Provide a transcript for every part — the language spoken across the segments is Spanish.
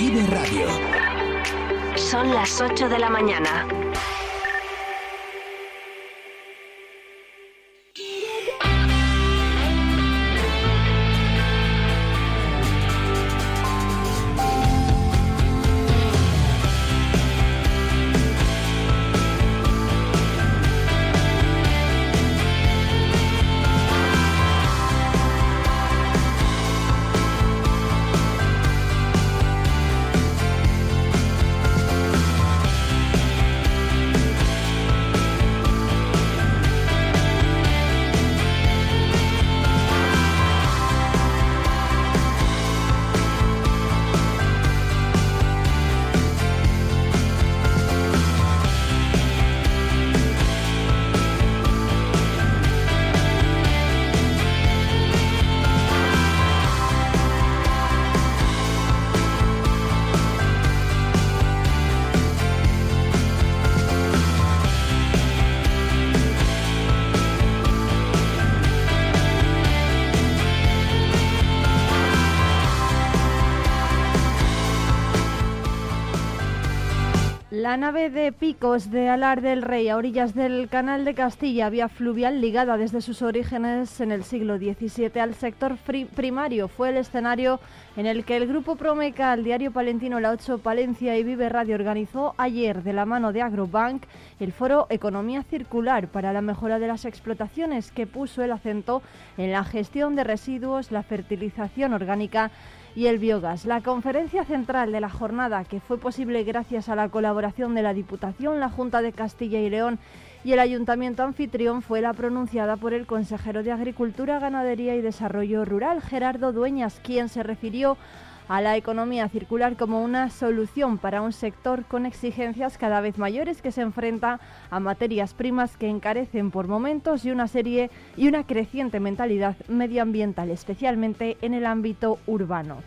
Vive Radio. Son las 8 de la mañana. La nave de Picos de Alar del Rey a orillas del Canal de Castilla, vía fluvial ligada desde sus orígenes en el siglo XVII al sector primario, fue el escenario en el que el grupo Promeca, el diario palentino La 8 Palencia y Vive Radio organizó ayer de la mano de Agrobank el foro Economía Circular para la mejora de las explotaciones que puso el acento en la gestión de residuos, la fertilización orgánica y el biogás. La conferencia central de la jornada, que fue posible gracias a la colaboración de la Diputación, la Junta de Castilla y León y el Ayuntamiento anfitrión, fue la pronunciada por el consejero de Agricultura, Ganadería y Desarrollo Rural, Gerardo Dueñas, quien se refirió a la economía circular como una solución para un sector con exigencias cada vez mayores que se enfrenta a materias primas que encarecen por momentos y una serie y una creciente mentalidad medioambiental, especialmente en el ámbito urbano.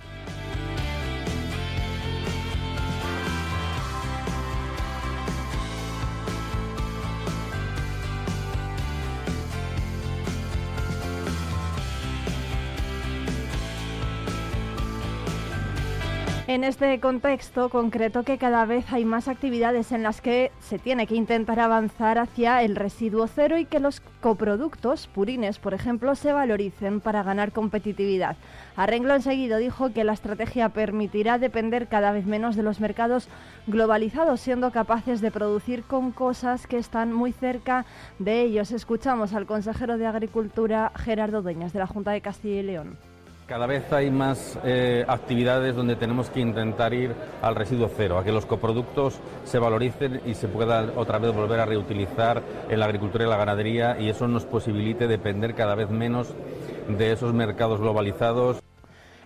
En este contexto concreto que cada vez hay más actividades en las que se tiene que intentar avanzar hacia el residuo cero y que los coproductos, purines por ejemplo, se valoricen para ganar competitividad. A renglón seguido dijo que la estrategia permitirá depender cada vez menos de los mercados globalizados, siendo capaces de producir con cosas que están muy cerca de ellos. Escuchamos al consejero de Agricultura Gerardo Dueñas de la Junta de Castilla y León. Cada vez hay más eh, actividades donde tenemos que intentar ir al residuo cero, a que los coproductos se valoricen y se puedan otra vez volver a reutilizar en la agricultura y la ganadería y eso nos posibilite depender cada vez menos de esos mercados globalizados.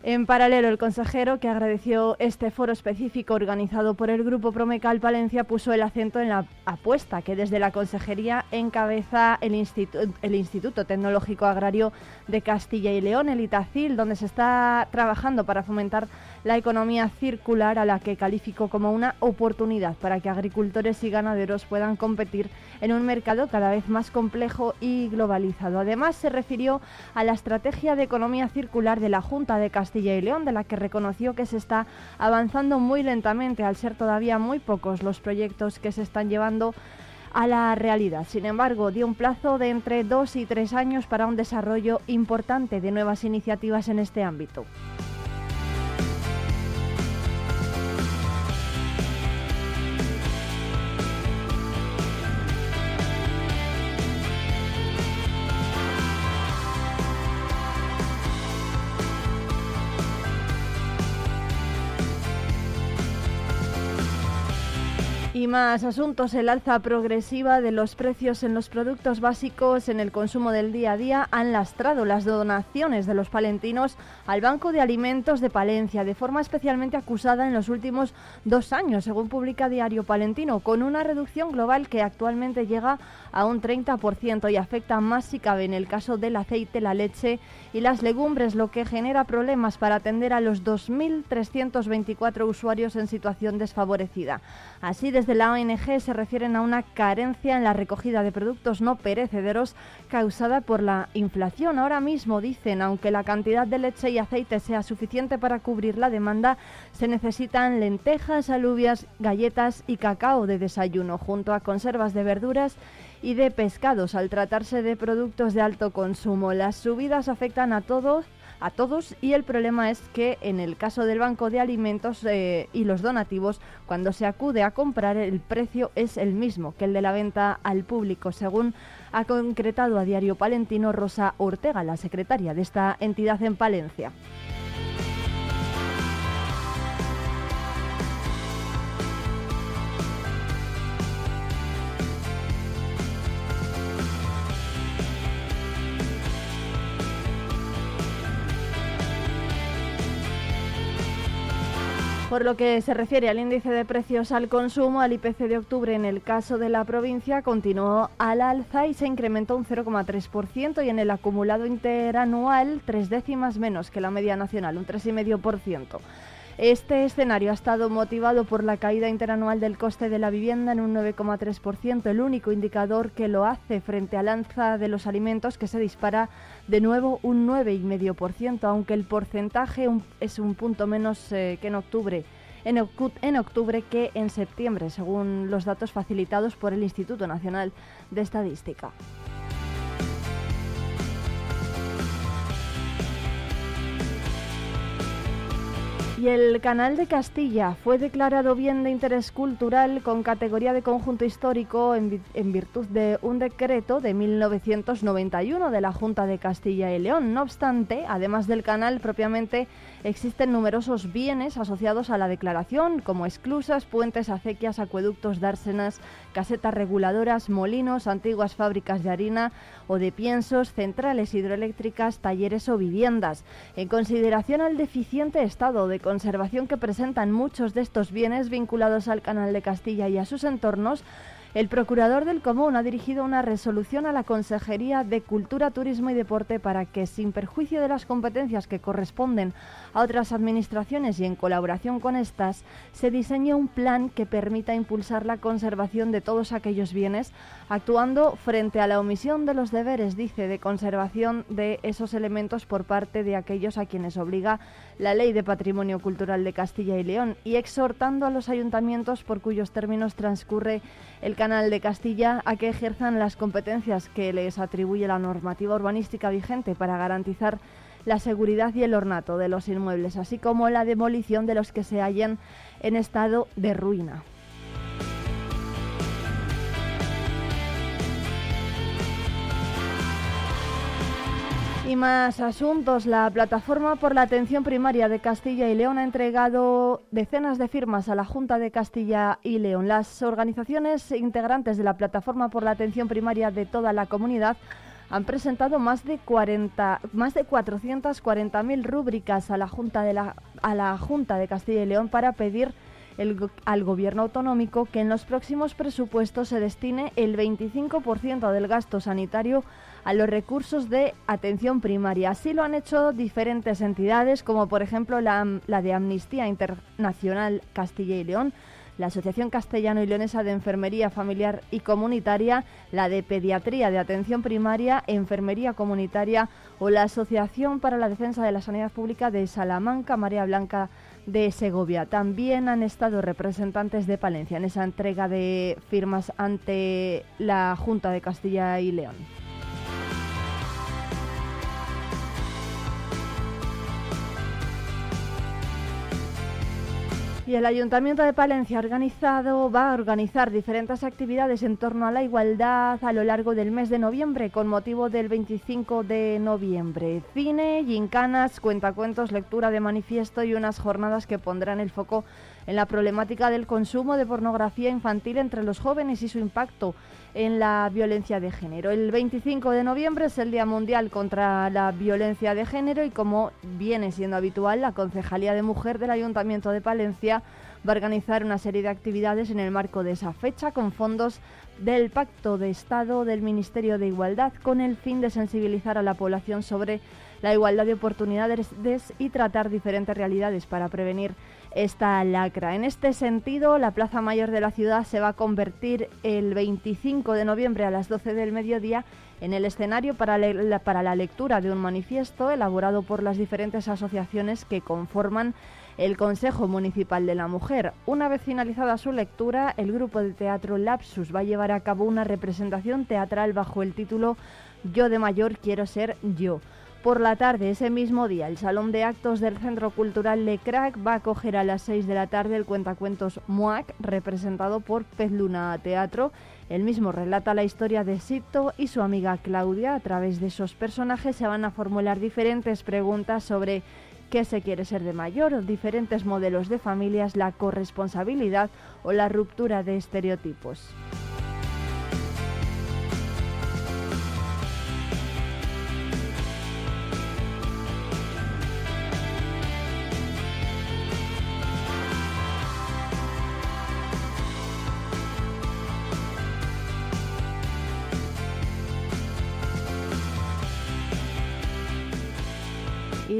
En paralelo, el consejero, que agradeció este foro específico organizado por el Grupo Promecal Palencia, puso el acento en la apuesta que desde la Consejería encabeza el, el Instituto Tecnológico Agrario de Castilla y León, el ITACIL, donde se está trabajando para fomentar la economía circular a la que calificó como una oportunidad para que agricultores y ganaderos puedan competir en un mercado cada vez más complejo y globalizado. Además, se refirió a la estrategia de economía circular de la Junta de Castilla y León, de la que reconoció que se está avanzando muy lentamente al ser todavía muy pocos los proyectos que se están llevando a la realidad. Sin embargo, dio un plazo de entre dos y tres años para un desarrollo importante de nuevas iniciativas en este ámbito. Más asuntos, el alza progresiva de los precios en los productos básicos en el consumo del día a día han lastrado las donaciones de los palentinos al Banco de Alimentos de Palencia, de forma especialmente acusada en los últimos dos años, según publica Diario Palentino, con una reducción global que actualmente llega a un 30% y afecta más si cabe en el caso del aceite, la leche y las legumbres, lo que genera problemas para atender a los 2.324 usuarios en situación desfavorecida. Así, desde la ONG se refieren a una carencia en la recogida de productos no perecederos causada por la inflación. Ahora mismo dicen, aunque la cantidad de leche y aceite sea suficiente para cubrir la demanda, se necesitan lentejas, alubias, galletas y cacao de desayuno, junto a conservas de verduras y de pescados al tratarse de productos de alto consumo. Las subidas afectan a todos a todos y el problema es que en el caso del banco de alimentos eh, y los donativos, cuando se acude a comprar el precio es el mismo que el de la venta al público, según ha concretado a Diario Palentino Rosa Ortega, la secretaria de esta entidad en Palencia. Por lo que se refiere al índice de precios al consumo, al IPC de octubre en el caso de la provincia continuó al alza y se incrementó un 0,3% y en el acumulado interanual tres décimas menos que la media nacional, un 3,5%. Este escenario ha estado motivado por la caída interanual del coste de la vivienda en un 9,3%, el único indicador que lo hace frente al alza de los alimentos que se dispara de nuevo un 9,5%, aunque el porcentaje es un punto menos eh, que en octubre. En, octubre que en septiembre, según los datos facilitados por el Instituto Nacional de Estadística. Y el Canal de Castilla fue declarado bien de interés cultural con categoría de conjunto histórico en, virtud de un decreto de 1991 de la Junta de Castilla y León. No obstante, además del canal propiamente, existen numerosos bienes asociados a la declaración, como esclusas, puentes, acequias, acueductos, dársenas, casetas reguladoras, molinos, antiguas fábricas de harina o de piensos, centrales hidroeléctricas, talleres o viviendas. En consideración al deficiente estado de conservación que presentan muchos de estos bienes vinculados al Canal de Castilla y a sus entornos, el procurador del Común ha dirigido una resolución a la Consejería de Cultura, Turismo y Deporte para que, sin perjuicio de las competencias que corresponden a otras administraciones y en colaboración con estas, se diseñe un plan que permita impulsar la conservación de todos aquellos bienes, actuando frente a la omisión de los deberes, dice, de conservación de esos elementos por parte de aquellos a quienes obliga la Ley de Patrimonio Cultural de Castilla y León y exhortando a los ayuntamientos por cuyos términos transcurre el Canal de Castilla a que ejerzan las competencias que les atribuye la normativa urbanística vigente para garantizar la seguridad y el ornato de los inmuebles, así como la demolición de los que se hallen en estado de ruina. Y más asuntos. La Plataforma por la Atención Primaria de Castilla y León ha entregado decenas de firmas a la Junta de Castilla y León. Las organizaciones integrantes de la Plataforma por la Atención Primaria de toda la comunidad han presentado más de 40, más de 440.000 rúbricas a la Junta de la, a la Junta de Castilla y León para pedir al gobierno autonómico que en los próximos presupuestos se destine el 25% del gasto sanitario a los recursos de atención primaria. Así lo han hecho diferentes entidades, como por ejemplo la, de Amnistía Internacional Castilla y León, la Asociación Castellano y Leonesa de Enfermería Familiar y Comunitaria, la de Pediatría de Atención Primaria, Enfermería Comunitaria o la Asociación para la Defensa de la Sanidad Pública de Salamanca, María Blanca de Segovia. También han estado representantes de Palencia en esa entrega de firmas ante la Junta de Castilla y León. Y el Ayuntamiento de Palencia organizado, va a organizar diferentes actividades en torno a la igualdad a lo largo del mes de noviembre con motivo del 25 de noviembre. Cine, gincanas, cuentacuentos, lectura de manifiesto y unas jornadas que pondrán el foco en la problemática del consumo de pornografía infantil entre los jóvenes y su impacto en la violencia de género. El 25 de noviembre es el Día Mundial contra la Violencia de Género y como viene siendo habitual, la Concejalía de Mujer del Ayuntamiento de Palencia va a organizar una serie de actividades en el marco de esa fecha con fondos del Pacto de Estado del Ministerio de Igualdad con el fin de sensibilizar a la población sobre la igualdad de oportunidades y tratar diferentes realidades para prevenir esta lacra. En este sentido, la Plaza Mayor de la ciudad se va a convertir el 25 de noviembre a las 12 del mediodía en el escenario para, para la lectura de un manifiesto elaborado por las diferentes asociaciones que conforman el Consejo Municipal de la Mujer. Una vez finalizada su lectura, el grupo de teatro Lapsus va a llevar a cabo una representación teatral bajo el título Yo de mayor quiero ser yo. Por la tarde, ese mismo día, el Salón de Actos del Centro Cultural Le Crac va a acoger a las 6 de la tarde el cuentacuentos Muac, representado por Pez Luna Teatro. El mismo relata la historia de Sito y su amiga Claudia. A través de esos personajes se van a formular diferentes preguntas sobre qué se quiere ser de mayor, diferentes modelos de familias, la corresponsabilidad o la ruptura de estereotipos.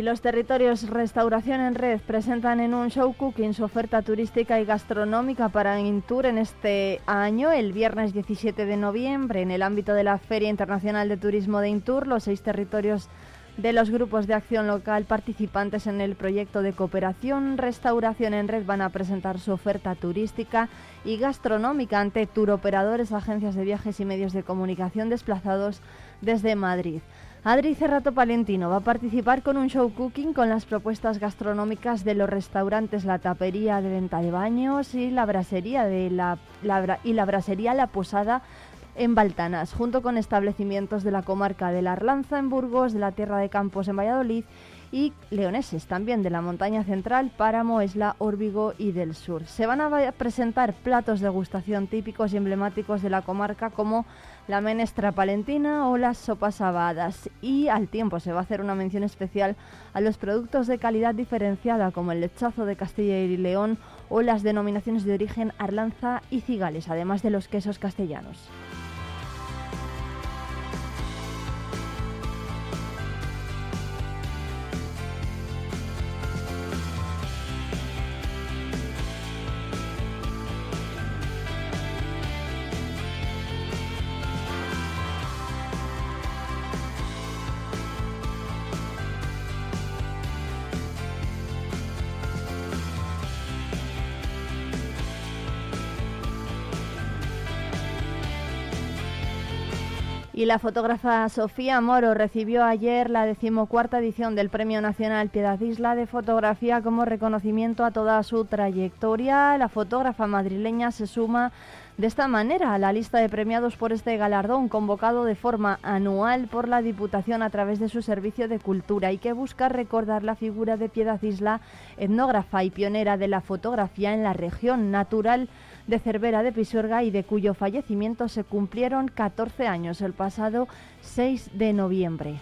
Los territorios Restauración en Red presentan en un show cooking su oferta turística y gastronómica para Intur en este año, el viernes 17 de noviembre, en el ámbito de la Feria Internacional de Turismo de Intur. Los seis territorios de los grupos de acción local participantes en el proyecto de cooperación Restauración en Red van a presentar su oferta turística y gastronómica ante turoperadores, agencias de viajes y medios de comunicación desplazados desde Madrid. Adri Cerrato Palentino va a participar con un show cooking con las propuestas gastronómicas de los restaurantes La Tapería de Venta de Baños y la brasería de la, y la brasería La Posada en Baltanas, junto con establecimientos de la comarca de la Arlanza en Burgos, de la Tierra de Campos en Valladolid y leoneses también de la montaña central, Páramo, Esla, Órbigo y del Sur. Se van a presentar platos de gustación típicos y emblemáticos de la comarca como la menestra palentina o las sopas abadas y al tiempo se va a hacer una mención especial a los productos de calidad diferenciada como el lechazo de Castilla y León o las denominaciones de origen Arlanza y Cigales, además de los quesos castellanos. La fotógrafa Sofía Moro recibió ayer la decimocuarta edición del Premio Nacional Piedad Isla de Fotografía como reconocimiento a toda su trayectoria. La fotógrafa madrileña se suma de esta manera a la lista de premiados por este galardón convocado de forma anual por la Diputación a través de su Servicio de Cultura y que busca recordar la figura de Piedad Isla, etnógrafa y pionera de la fotografía en la región natural de Cervera de Pisuerga y de cuyo fallecimiento se cumplieron 14 años el pasado 6 de noviembre.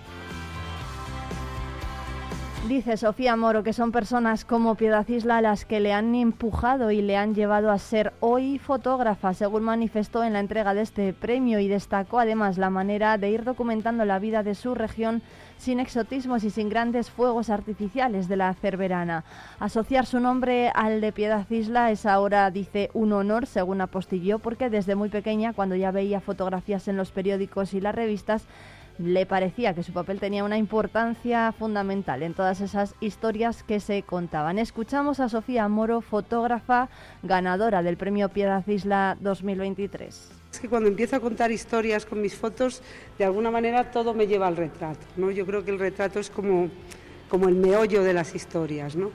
Dice Sofía Moro que son personas como Piedad Isla las que le han empujado y le han llevado a ser hoy fotógrafa, según manifestó en la entrega de este premio y destacó además la manera de ir documentando la vida de su región sin exotismos y sin grandes fuegos artificiales de la cerverana. Asociar su nombre al de Piedad Isla es ahora, dice, un honor, según apostilló, porque desde muy pequeña, cuando ya veía fotografías en los periódicos y las revistas, le parecía que su papel tenía una importancia fundamental en todas esas historias que se contaban. Escuchamos a Sofía Moro, fotógrafa ganadora del premio Piedad Isla 2023. Es que cuando empiezo a contar historias con mis fotos, de alguna manera todo me lleva al retrato. ¿no? Yo creo que el retrato es como, como el meollo de las historias. ¿no?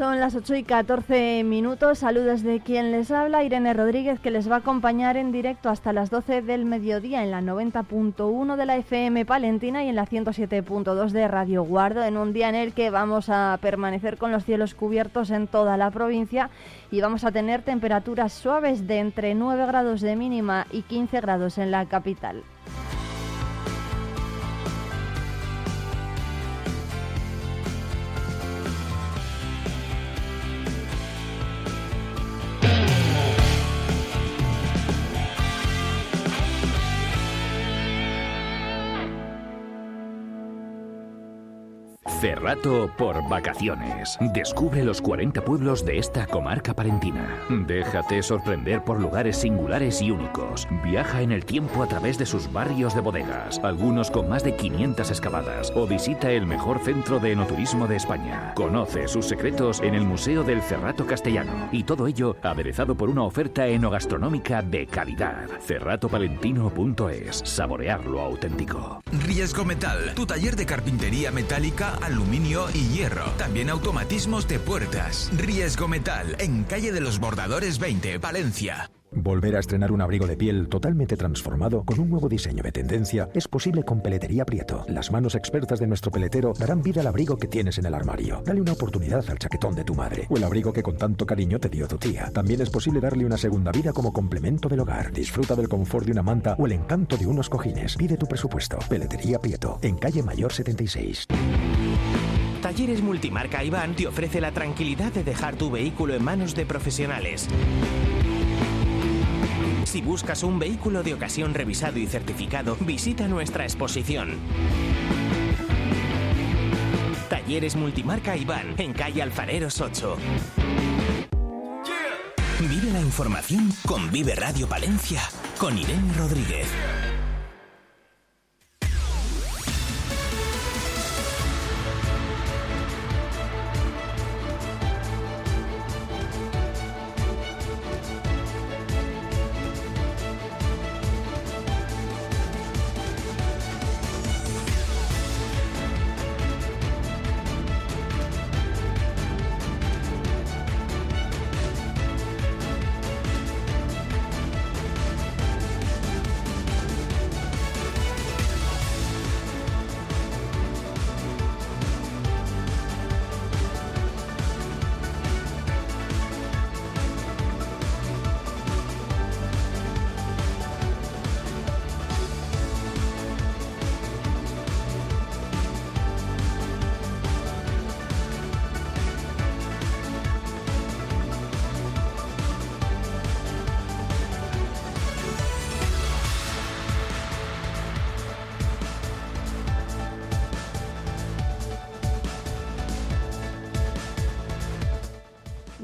Son las 8 y 14 minutos. Saludos de quien les habla, Irene Rodríguez, que les va a acompañar en directo hasta las 12 del mediodía en la 90.1 de la FM Palentina y en la 107.2 de Radio Guardo, en un día en el que vamos a permanecer con los cielos cubiertos en toda la provincia y vamos a tener temperaturas suaves de entre 9 grados de mínima y 15 grados en la capital. Cerrato por vacaciones. Descubre los 40 pueblos de esta comarca palentina. Déjate sorprender por lugares singulares y únicos. Viaja en el tiempo a través de sus barrios de bodegas, algunos con más de 500 excavadas, o visita el mejor centro de enoturismo de España. Conoce sus secretos en el Museo del Cerrato Castellano. Y todo ello aderezado por una oferta enogastronómica de calidad. Cerratopalentino.es. Saborear lo auténtico. Riesgo Metal, tu taller de carpintería metálica aluminio y hierro. También automatismos de puertas. Riesgo Metal, en calle de los Bordadores 20, Valencia. Volver a estrenar un abrigo de piel totalmente transformado con un nuevo diseño de tendencia es posible con Peletería Prieto. Las manos expertas de nuestro peletero darán vida al abrigo que tienes en el armario. Dale una oportunidad al chaquetón de tu madre o el abrigo que con tanto cariño te dio tu tía. También es posible darle una segunda vida como complemento del hogar. Disfruta del confort de una manta o el encanto de unos cojines. Pide tu presupuesto. Peletería Prieto, en calle Mayor 76. Talleres Multimarca Iván te ofrece la tranquilidad de dejar tu vehículo en manos de profesionales. Si buscas un vehículo de ocasión revisado y certificado, visita nuestra exposición. Talleres Multimarca Iván, en calle Alfareros 8. Vive la información con Vive Radio Palencia, con Irene Rodríguez.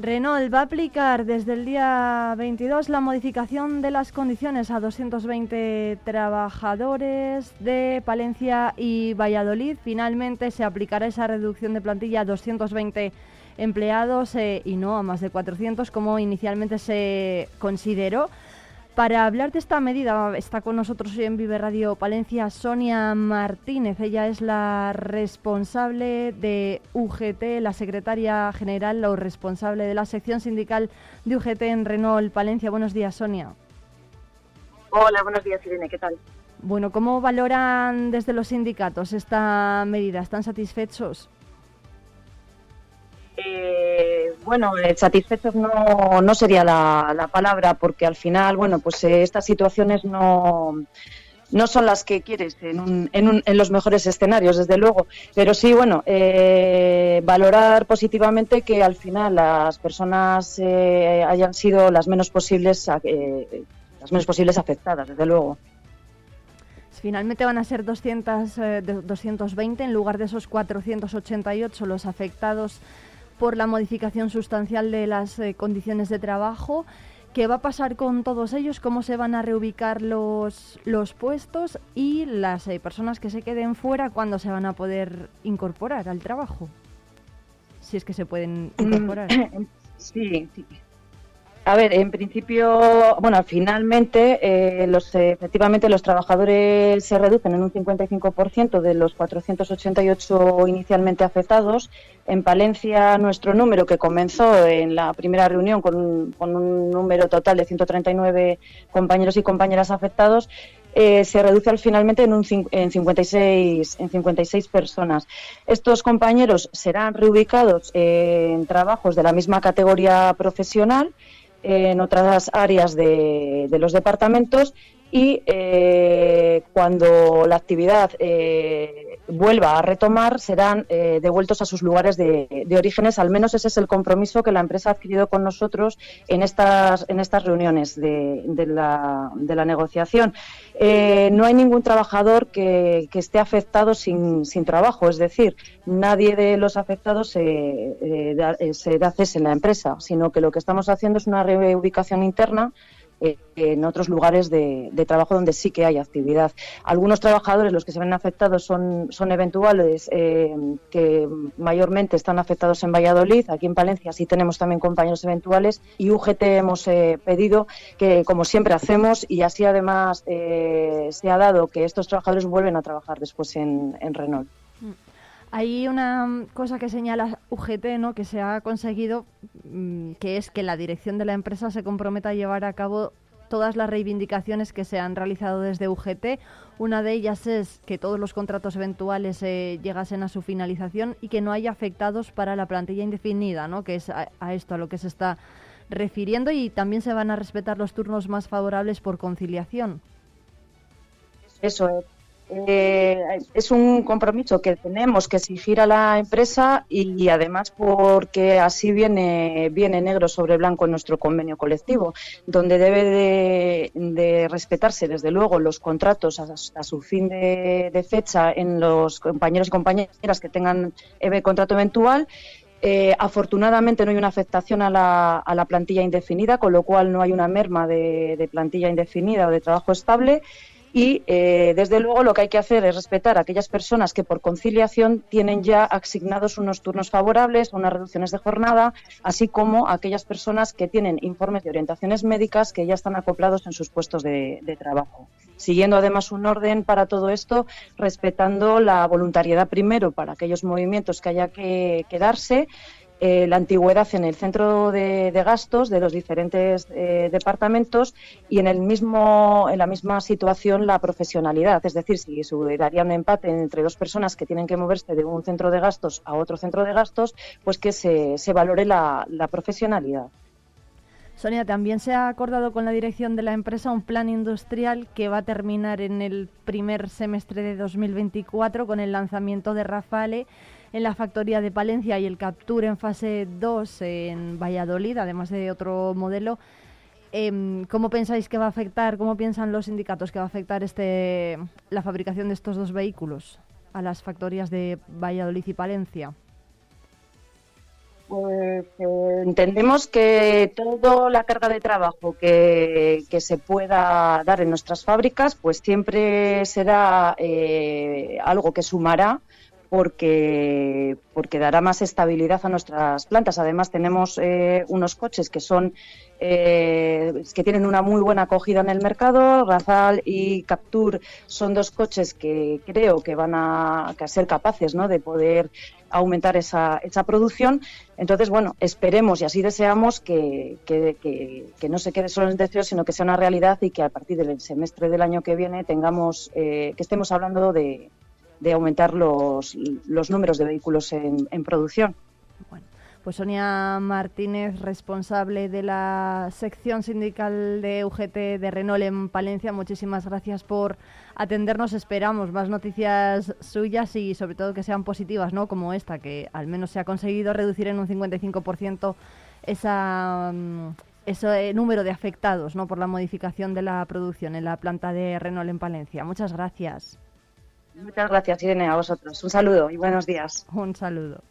Renault va a aplicar desde el día 22 la modificación de las condiciones a 220 trabajadores de Palencia y Valladolid. Finalmente se aplicará esa reducción de plantilla a 220 empleados eh, y no a más de 400 como inicialmente se consideró. Para hablar de esta medida está con nosotros hoy en Vive Radio Palencia Sonia Martínez. Ella es la responsable de UGT, la secretaria general o responsable de la sección sindical de UGT en Renault Palencia. Buenos días, Sonia. Hola, buenos días, Irene. ¿Qué tal? Bueno, ¿cómo valoran desde los sindicatos esta medida? ¿Están satisfechos? Eh, bueno, eh, satisfechos no, no sería la, palabra, porque al final, bueno, pues eh, estas situaciones no, no son las que quieres en, en, en, los mejores escenarios, desde luego. Pero sí, bueno, valorar positivamente que al final las personas hayan sido las menos posibles, las menos posibles afectadas, desde luego. Finalmente van a ser 200, 220 en lugar de esos 488 los afectados por la modificación sustancial de las eh, condiciones de trabajo. ¿Qué va a pasar con todos ellos? ¿Cómo se van a reubicar los, los puestos y las eh, personas que se queden fuera cuándo se van a poder incorporar al trabajo? Si es que se pueden mm, incorporar. Sí, sí. A ver, en principio, bueno, finalmente, eh, los, efectivamente, los trabajadores se reducen en un 55% de los 488 inicialmente afectados. En Palencia, nuestro número, que comenzó en la primera reunión con un, número total de 139 compañeros y compañeras afectados, eh, se reduce al finalmente en, un, en, 56, en 56 personas. Estos compañeros serán reubicados en trabajos de la misma categoría profesional en otras áreas de, los departamentos y eh, cuando la actividad eh, vuelva a retomar serán eh, devueltos a sus lugares de, orígenes. Al menos ese es el compromiso que la empresa ha adquirido con nosotros en estas, en estas reuniones de, la, negociación. no hay ningún trabajador que, esté afectado sin, sin, trabajo, es decir, nadie de los afectados se, se da cese en la empresa, sino que lo que estamos haciendo es una reubicación interna eh, en otros lugares de, trabajo donde sí que hay actividad. Algunos trabajadores, los que se ven afectados, son, son eventuales, eh, que mayormente están afectados en Valladolid. Aquí en Palencia sí tenemos también compañeros eventuales y UGT hemos eh, pedido que, como siempre hacemos, y así además se ha dado que estos trabajadores vuelven a trabajar después en Renault. Hay una cosa que señala UGT, ¿no? que se ha conseguido, mm, que es que la dirección de la empresa se comprometa a llevar a cabo todas las reivindicaciones que se han realizado desde UGT. Una de ellas es que todos los contratos eventuales eh, llegasen a su finalización y que no haya afectados para la plantilla indefinida, ¿no? que es a, a esto a lo que se está refiriendo y también se van a respetar los turnos más favorables por conciliación. Eso es eh, es un compromiso que tenemos que exigir a la empresa y, además porque así viene, viene negro sobre blanco en nuestro convenio colectivo, donde debe de, respetarse desde luego los contratos hasta su fin de, fecha en los compañeros y compañeras que tengan eh, contrato eventual. Eh, afortunadamente no hay una afectación a la, plantilla indefinida, con lo cual no hay una merma de plantilla indefinida o de trabajo estable y eh, desde luego lo que hay que hacer es respetar a aquellas personas que por conciliación tienen ya asignados unos turnos favorables, unas reducciones de jornada, así como a aquellas personas que tienen informes de orientaciones médicas que ya están acoplados en sus puestos de, trabajo. Siguiendo además un orden para todo esto, respetando la voluntariedad primero para aquellos movimientos que haya que quedarse eh, la antigüedad en el centro de, gastos de los diferentes eh, departamentos y en el mismo en la misma situación la profesionalidad. Es decir si se daría un empate entre dos personas que tienen que moverse de un centro de gastos a otro centro de gastos pues que se, se valore la, la profesionalidad. Sonia, también se ha acordado con la dirección de la empresa un plan industrial que va a terminar en el primer semestre de 2024 con el lanzamiento de Rafale en la factoría de Palencia y el Capture en fase 2 en Valladolid, además de otro modelo. Em, ¿Cómo pensáis que va a afectar, cómo piensan los sindicatos que va a afectar este, la fabricación de estos dos vehículos a las factorías de Valladolid y Palencia? Pues eh, entendemos que toda la carga de trabajo que, se pueda dar en nuestras fábricas, pues siempre será eh, algo que sumará porque, porque dará más estabilidad a nuestras plantas. Además, tenemos eh, unos coches que son eh, que tienen una muy buena acogida en el mercado. Razal y Captur son dos coches que creo que van a, ser capaces ¿no? de poder aumentar esa, esa producción. Entonces, bueno, esperemos y así deseamos que, que, no se quede solo en deseo, sino que sea una realidad y que a partir del semestre del año que viene tengamos, eh, que estemos hablando de, de aumentar los, los números de vehículos en, en producción. Bueno. Pues Sonia Martínez, responsable de la sección sindical de UGT de Renault en Palencia, muchísimas gracias por atendernos. Esperamos más noticias suyas y sobre todo que sean positivas, ¿no? Como esta, que al menos se ha conseguido reducir en un 55% esa, mm, ese número de afectados, ¿no? Por la modificación de la producción en la planta de Renault en Palencia. Muchas gracias. Muchas gracias, Irene, a vosotros. Un saludo y buenos días. Un saludo.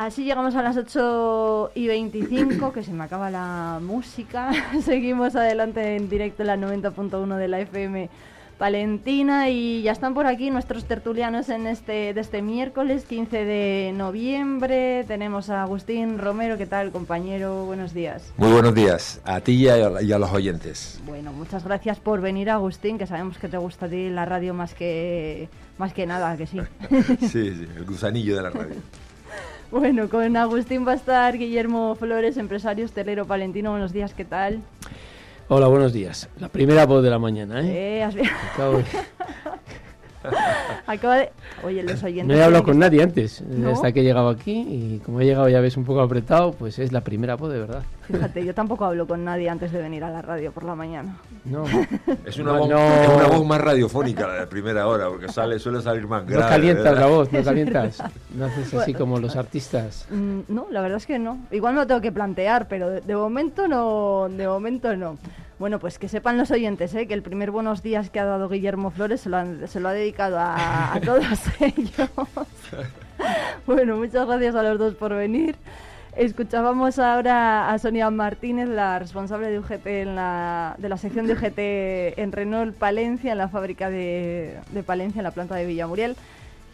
Así llegamos a las 8 y 25, que se me acaba la música. Seguimos adelante en directo en la 90.1 de la FM Valentina y ya están por aquí nuestros tertulianos en este de este miércoles 15 de noviembre. Tenemos a Agustín Romero, ¿qué tal, compañero? Buenos días. Muy buenos días a ti y a, y a los oyentes. Bueno, muchas gracias por venir, Agustín, que sabemos que te gusta a ti la radio más que más que nada, que sí. sí, sí, el gusanillo de la radio. Bueno, con Agustín va a estar Guillermo Flores, empresario hostelero palentino. Buenos días, ¿qué tal? Hola, buenos días. La primera voz de la mañana, ¿eh? Eh, has Acaba de... Oye, los oyentes... No he hablado con nadie antes, ¿No? hasta que he llegado aquí y como he llegado ya ves un poco apretado, pues es la primera voz de verdad. Fíjate, yo tampoco hablo con nadie antes de venir a la radio por la mañana. No, Es una, No, voz, no. es una voz más radiofónica la de primera hora, porque sale, suele salir más no grave. calientas ¿verdad? la voz, no calientas. No haces así Bueno. como los artistas. Mm, No, la verdad es que no. Igual me lo tengo que plantear, pero de, de momento no. De momento no. Bueno, pues que sepan los oyentes ¿eh? que el primer buenos días que ha dado Guillermo Flores se lo, han- se lo ha dedicado a, a todos ellos. bueno, muchas gracias a los dos por venir. Escuchábamos ahora a Sonia Martínez, la responsable de UGT en la, de la sección de UGT en Renault Palencia, en la fábrica de, de Palencia, en la planta de Villamuriel.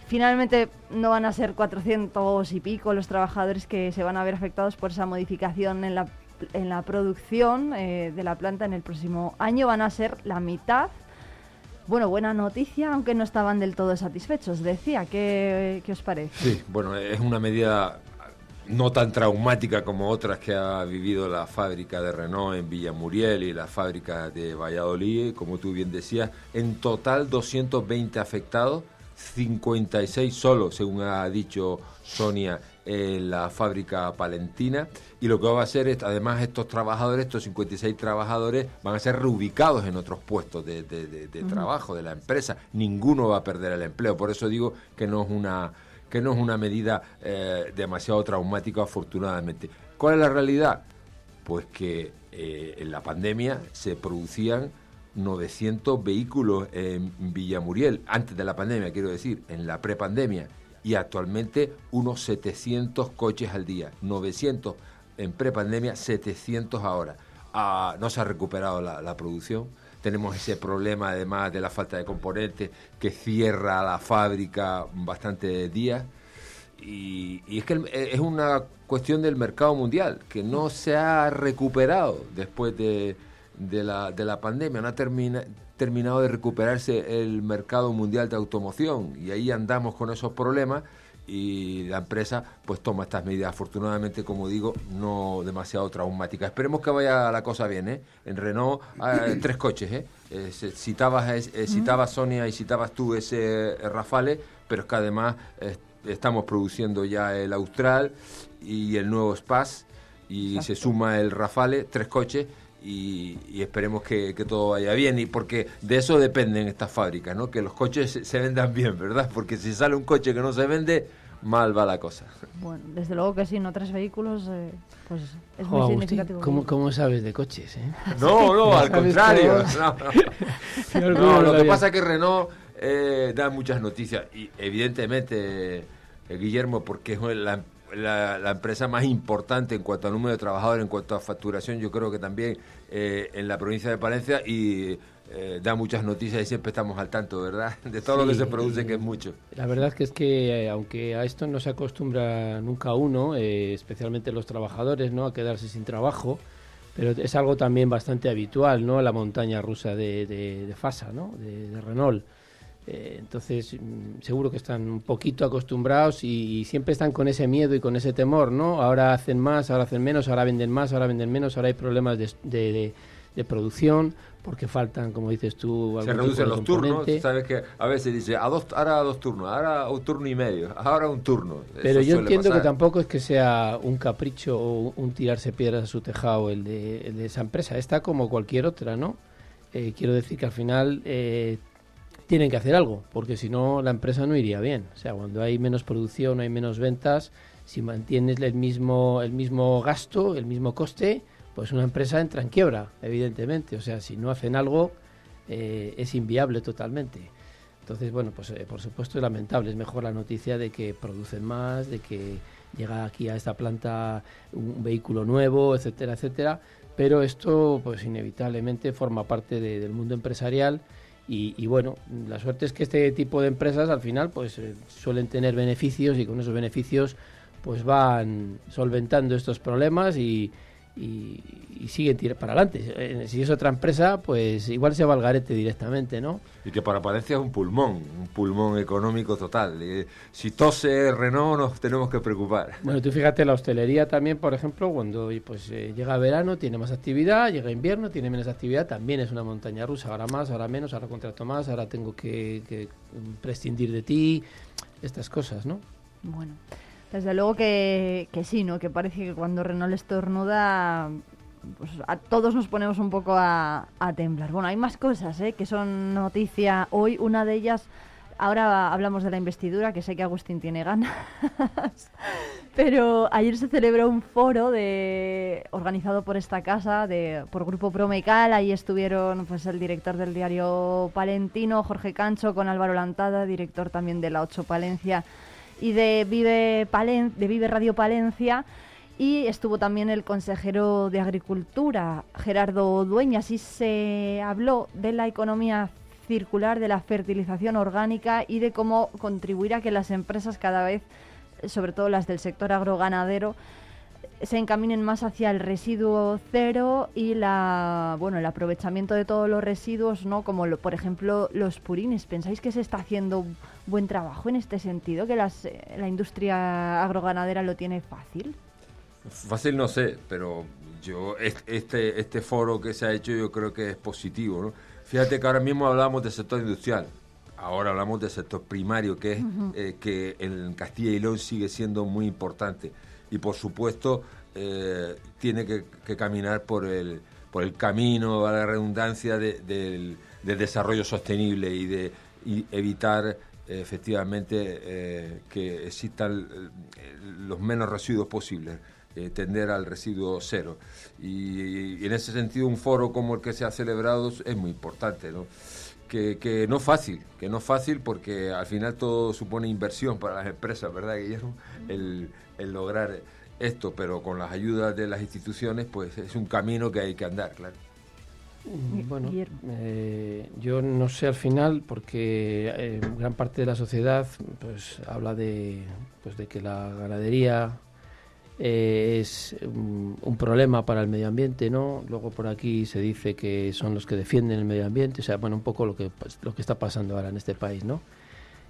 Finalmente no van a ser 400 y pico los trabajadores que se van a ver afectados por esa modificación en la, en la producción eh, de la planta en el próximo año. Van a ser la mitad. Bueno, buena noticia, aunque no estaban del todo satisfechos. Decía, ¿qué, qué os parece? Sí, bueno, es una medida no tan traumática como otras que ha vivido la fábrica de Renault en Villamuriel y la fábrica de Valladolid, como tú bien decías. En total 220 afectados, 56 solo, según ha dicho Sonia, en la fábrica palentina. Y lo que va a hacer es, además, estos trabajadores, estos 56 trabajadores, van a ser reubicados en otros puestos de, de- de- de trabajo de la empresa. Ninguno va a perder el empleo. Por eso digo que no es una que no es una medida eh, demasiado traumática, afortunadamente. ¿Cuál es la realidad? Pues que eh, en la pandemia se producían 900 vehículos en Villamuriel, antes de la pandemia, quiero decir, en la prepandemia, y actualmente unos 700 coches al día, 900 en prepandemia, 700 ahora. Ah, no se ha recuperado la, producción. Tenemos ese problema además de la falta de componentes que cierra la fábrica bastantes días. Y, es que el- es una cuestión del mercado mundial, que no se ha recuperado después de, de la, de la pandemia, no ha termina- terminado de recuperarse el mercado mundial de automoción y ahí andamos con esos problemas y la empresa pues toma estas medidas, afortunadamente como digo, no demasiado traumáticas. Esperemos que vaya la cosa bien, ¿eh? En Renault ah, tres coches, ¿eh? Eh, citabas, eh, citabas Sonia y citabas tú ese eh, Rafale, pero es que además eh, estamos produciendo ya el Austral y el nuevo Spaz y se suma el Rafale, tres coches y, y esperemos que, que todo vaya bien y porque de eso dependen estas fábricas, ¿no? Que los coches se, se vendan bien, ¿verdad? Porque si sale un coche que no se vende, mal va la cosa. Bueno, desde luego que sí, no tres vehículos, eh, pues es Jo, muy Agustín, significativo. ¿cómo, cómo sabes de coches? eh? No, no, al ¿Sabes contrario. No, lo que pasa es que Renault eh, da muchas noticias y evidentemente eh, Guillermo porque es la, la- la empresa más importante en cuanto al número de trabajadores, en cuanto a facturación, yo creo que también eh, en la provincia de Palencia y eh, da muchas noticias y siempre estamos al tanto, ¿verdad? De todo lo que se produce, que es mucho. La verdad que es que eh, aunque a esto no se acostumbra nunca uno, especialmente los trabajadores, ¿no? a quedarse sin trabajo, pero es algo también bastante habitual, ¿no? La montaña rusa de, de, de Fasa, ¿no? De, de Renault. Eh, entonces, mm, seguro que están un poquito acostumbrados y, y siempre están con ese miedo y con ese temor, ¿no? Ahora hacen más, ahora hacen menos, ahora venden más, ahora venden menos, ahora hay problemas de, de- de- de producción porque faltan, como dices tú, Se reducen los turnos, sabes que a veces dice, a dos, ahora a dos turnos, ahora un turno y medio, ahora un turno. Pero Eso yo entiendo pasar. que tampoco es que sea un capricho o un tirarse piedras a su tejado el de, el de esa empresa. Está como cualquier otra, ¿no? Eh, quiero decir que al final eh, tienen que hacer algo, porque si no la empresa no iría bien. O sea, cuando hay menos producción, hay menos ventas, si mantienes el mismo, el mismo gasto, el mismo coste, pues una empresa entra en quiebra, evidentemente. O sea, si no hacen algo, eh, es inviable totalmente. Entonces, bueno, pues eh, por supuesto es lamentable. Es mejor la noticia de que producen más, de que llega aquí a esta planta un vehículo nuevo, etcétera, etcétera. Pero esto, pues inevitablemente forma parte del mundo empresarial. Y, bueno, la suerte es que este tipo de empresas al final pues eh, suelen tener beneficios y con esos beneficios pues van solventando estos problemas y, y, y siguen para adelante. Eh, si es otra empresa, pues igual se va al garete directamente, ¿no? Y que para Palencia es un pulmón, un pulmón económico total. si tose Renault nos tenemos que preocupar. Bueno, tú fíjate, la hostelería también, por ejemplo, cuando pues eh, llega verano tiene más actividad, llega invierno tiene menos actividad, también es una montaña rusa, ahora más, ahora menos, ahora contrato más, ahora tengo que, que prescindir de ti, estas cosas, ¿no? Bueno. Desde luego que, sí, ¿no? Que parece que cuando Renault estornuda, pues a todos nos ponemos un poco a, temblar. Bueno, hay más cosas, ¿eh? Que son noticia hoy. Una de ellas, ahora hablamos de la investidura, que sé que Agustín tiene ganas. Pero ayer se celebró un foro de, organizado por esta casa, de, por Grupo Promecal. Ahí estuvieron pues, el director del diario Palentino, Jorge Cancho, con Álvaro Lantada, director también de la 8 Palencia y de Vive, de Vive Radio Palencia. Y estuvo también el consejero de Agricultura, Gerardo Dueñas, y se habló de la economía circular, de la fertilización orgánica y de cómo contribuir a que las empresas cada vez, sobre todo las del sector agroganadero, se encaminen más hacia el residuo cero y la bueno el aprovechamiento de todos los residuos no como por ejemplo los purines. Pensáis que se está haciendo buen trabajo en este sentido que las, eh, la industria agroganadera lo tiene fácil fácil no sé pero yo este este foro que se ha hecho yo creo que es positivo no fíjate que ahora mismo hablamos del sector industrial. Ahora hablamos del sector primario que es eh, que en Castilla y León sigue siendo muy importante y por supuesto eh, tiene que, caminar por el, por el camino, a la redundancia, del, desarrollo sostenible y de evitar efectivamente eh, que existan eh, los menos residuos posibles, tender al residuo cero. Y, en ese sentido un foro como el que se ha celebrado es muy importante, ¿no? Que, que, no fácil, que no fácil porque al final todo supone inversión para las empresas, ¿verdad, Guillermo? El, el lograr esto, pero con las ayudas de las instituciones, pues es un camino que hay que andar, claro. Mm, bueno, eh, yo no sé al final, porque eh, gran parte de la sociedad pues habla de, pues, de que la ganadería eh, es un, problema para el medio ambiente, ¿no? Luego por aquí se dice que son los que defienden el medio ambiente, o sea, bueno, un poco lo que, pues, lo que está pasando ahora en este país, ¿no?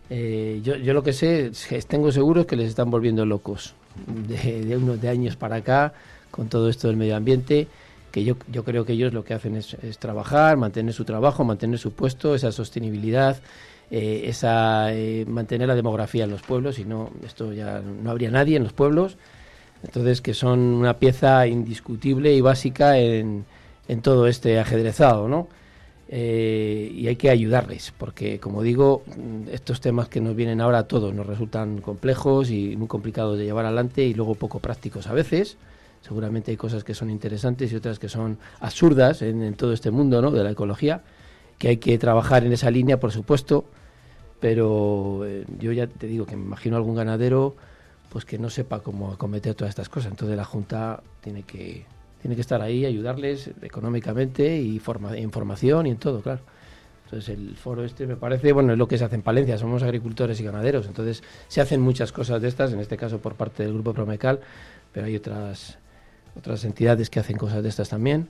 Yo, yo lo que sé, tengo seguro que les están volviendo locos de, unos de años para acá con todo esto del medio ambiente que yo, yo creo que ellos lo que hacen es, trabajar, mantener su trabajo, mantener su puesto, esa sostenibilidad, eh, esa eh, mantener la demografía en los pueblos, y no, esto ya no habría nadie en los pueblos. Entonces, que son una pieza indiscutible y básica en, en todo este ajedrezado, ¿no? Eh, y hay que ayudarles, porque como digo, estos temas que nos vienen ahora a todos nos resultan complejos y muy complicados de llevar adelante y luego poco prácticos a veces. Seguramente hay cosas que son interesantes y otras que son absurdas en, todo este mundo ¿no? de la ecología, que hay que trabajar en esa línea, por supuesto, pero eh, yo ya te digo que me imagino algún ganadero pues que no sepa cómo acometer todas estas cosas. Entonces la Junta tiene que tiene que estar ahí, ayudarles económicamente y forma, información y en todo, claro. Entonces el foro este me parece, bueno, es lo que se hace en Palencia, somos agricultores y ganaderos, entonces se hacen muchas cosas de estas, en este caso por parte del Grupo Promecal, pero hay otras, otras entidades que hacen cosas de estas también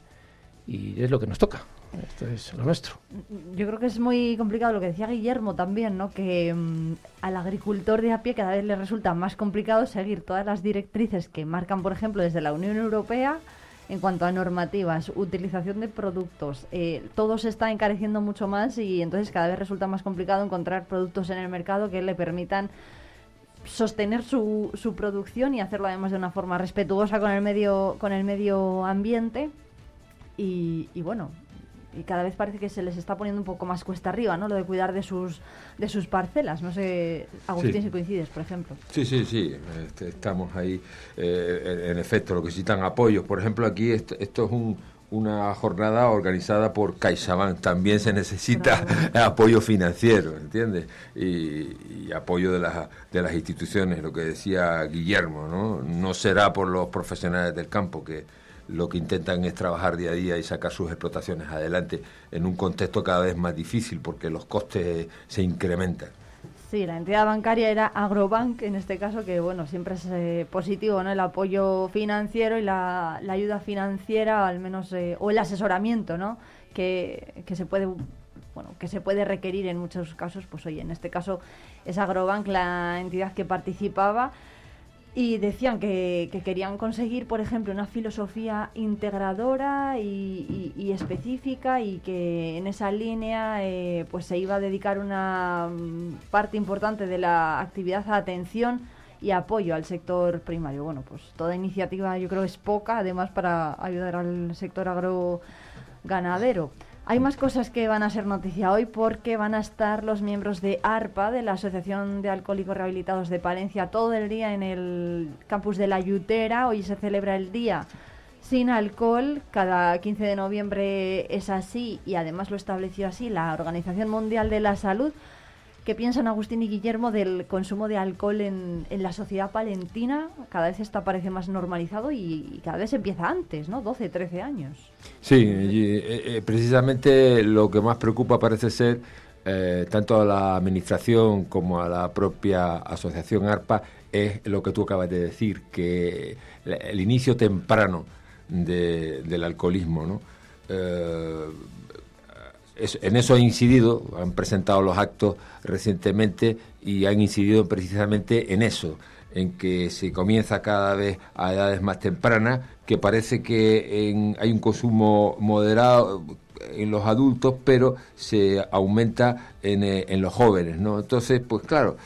y es lo que nos toca. Esto es lo nuestro. Yo creo que es muy complicado lo que decía Guillermo también, ¿no? Que mm, al agricultor de a pie cada vez le resulta más complicado seguir todas las directrices que marcan, por ejemplo, desde la Unión Europea en cuanto a normativas, utilización de productos, eh, todo se está encareciendo mucho más y entonces cada vez resulta más complicado encontrar productos en el mercado que le permitan sostener su, su producción y hacerlo además de una forma respetuosa con el medio con el medio ambiente. Y, y bueno y cada vez parece que se les está poniendo un poco más cuesta arriba, ¿no? Lo de cuidar de sus de sus parcelas. No sé, Agustín, si coincides, por ejemplo. Sí, sí, sí. Este, estamos ahí. Eh, en efecto, lo que necesitan apoyos. Por ejemplo, aquí esto, es un, una jornada organizada por CaixaBank. También se necesita apoyo financiero, ¿entiendes? Y, apoyo de las, de las instituciones, lo que decía Guillermo, ¿no? No será por los profesionales del campo que lo que intentan es trabajar día a día y sacar sus explotaciones adelante en un contexto cada vez más difícil porque los costes se incrementan. Sí, la entidad bancaria era Agrobank, en este caso, que bueno, siempre es eh, positivo, ¿no? El apoyo financiero y la, ayuda financiera, al menos, eh, o el asesoramiento, ¿no? Que, que, se puede bueno, que se puede requerir en muchos casos, pues oye, en este caso es Agrobank la entidad que participaba y decían que, querían conseguir, por ejemplo, una filosofía integradora y, específica y que en esa línea eh, pues se iba a dedicar una mm, parte importante de la actividad a atención y apoyo al sector primario. Bueno, pues toda iniciativa yo creo es poca, además para ayudar al sector agroganadero. Hay más cosas que van a ser noticia hoy porque van a estar los miembros de ARPA, de la Asociación de Alcohólicos Rehabilitados de Palencia, todo el día en el campus de la Yutera. Hoy se celebra el día sin alcohol. Cada 15 de noviembre es así y además lo estableció así la Organización Mundial de la Salud. ¿Qué piensan Agustín y Guillermo del consumo de alcohol en, la sociedad palentina? Cada vez está parece más normalizado y, cada vez empieza antes, ¿no? 12, 13 años. Sí, eh, eh, precisamente lo que más preocupa parece ser eh, tanto a la administración como a la propia asociación ARPA es lo que tú acabas de decir, que el inicio temprano del alcoholismo, ¿no? En eso ha incidido, han presentado los actos recientemente y han incidido precisamente en eso, en que se comienza cada vez a edades más tempranas, que parece que hay un consumo moderado en los adultos, pero se aumenta en, eh, los jóvenes, ¿no? Entonces, pues claro,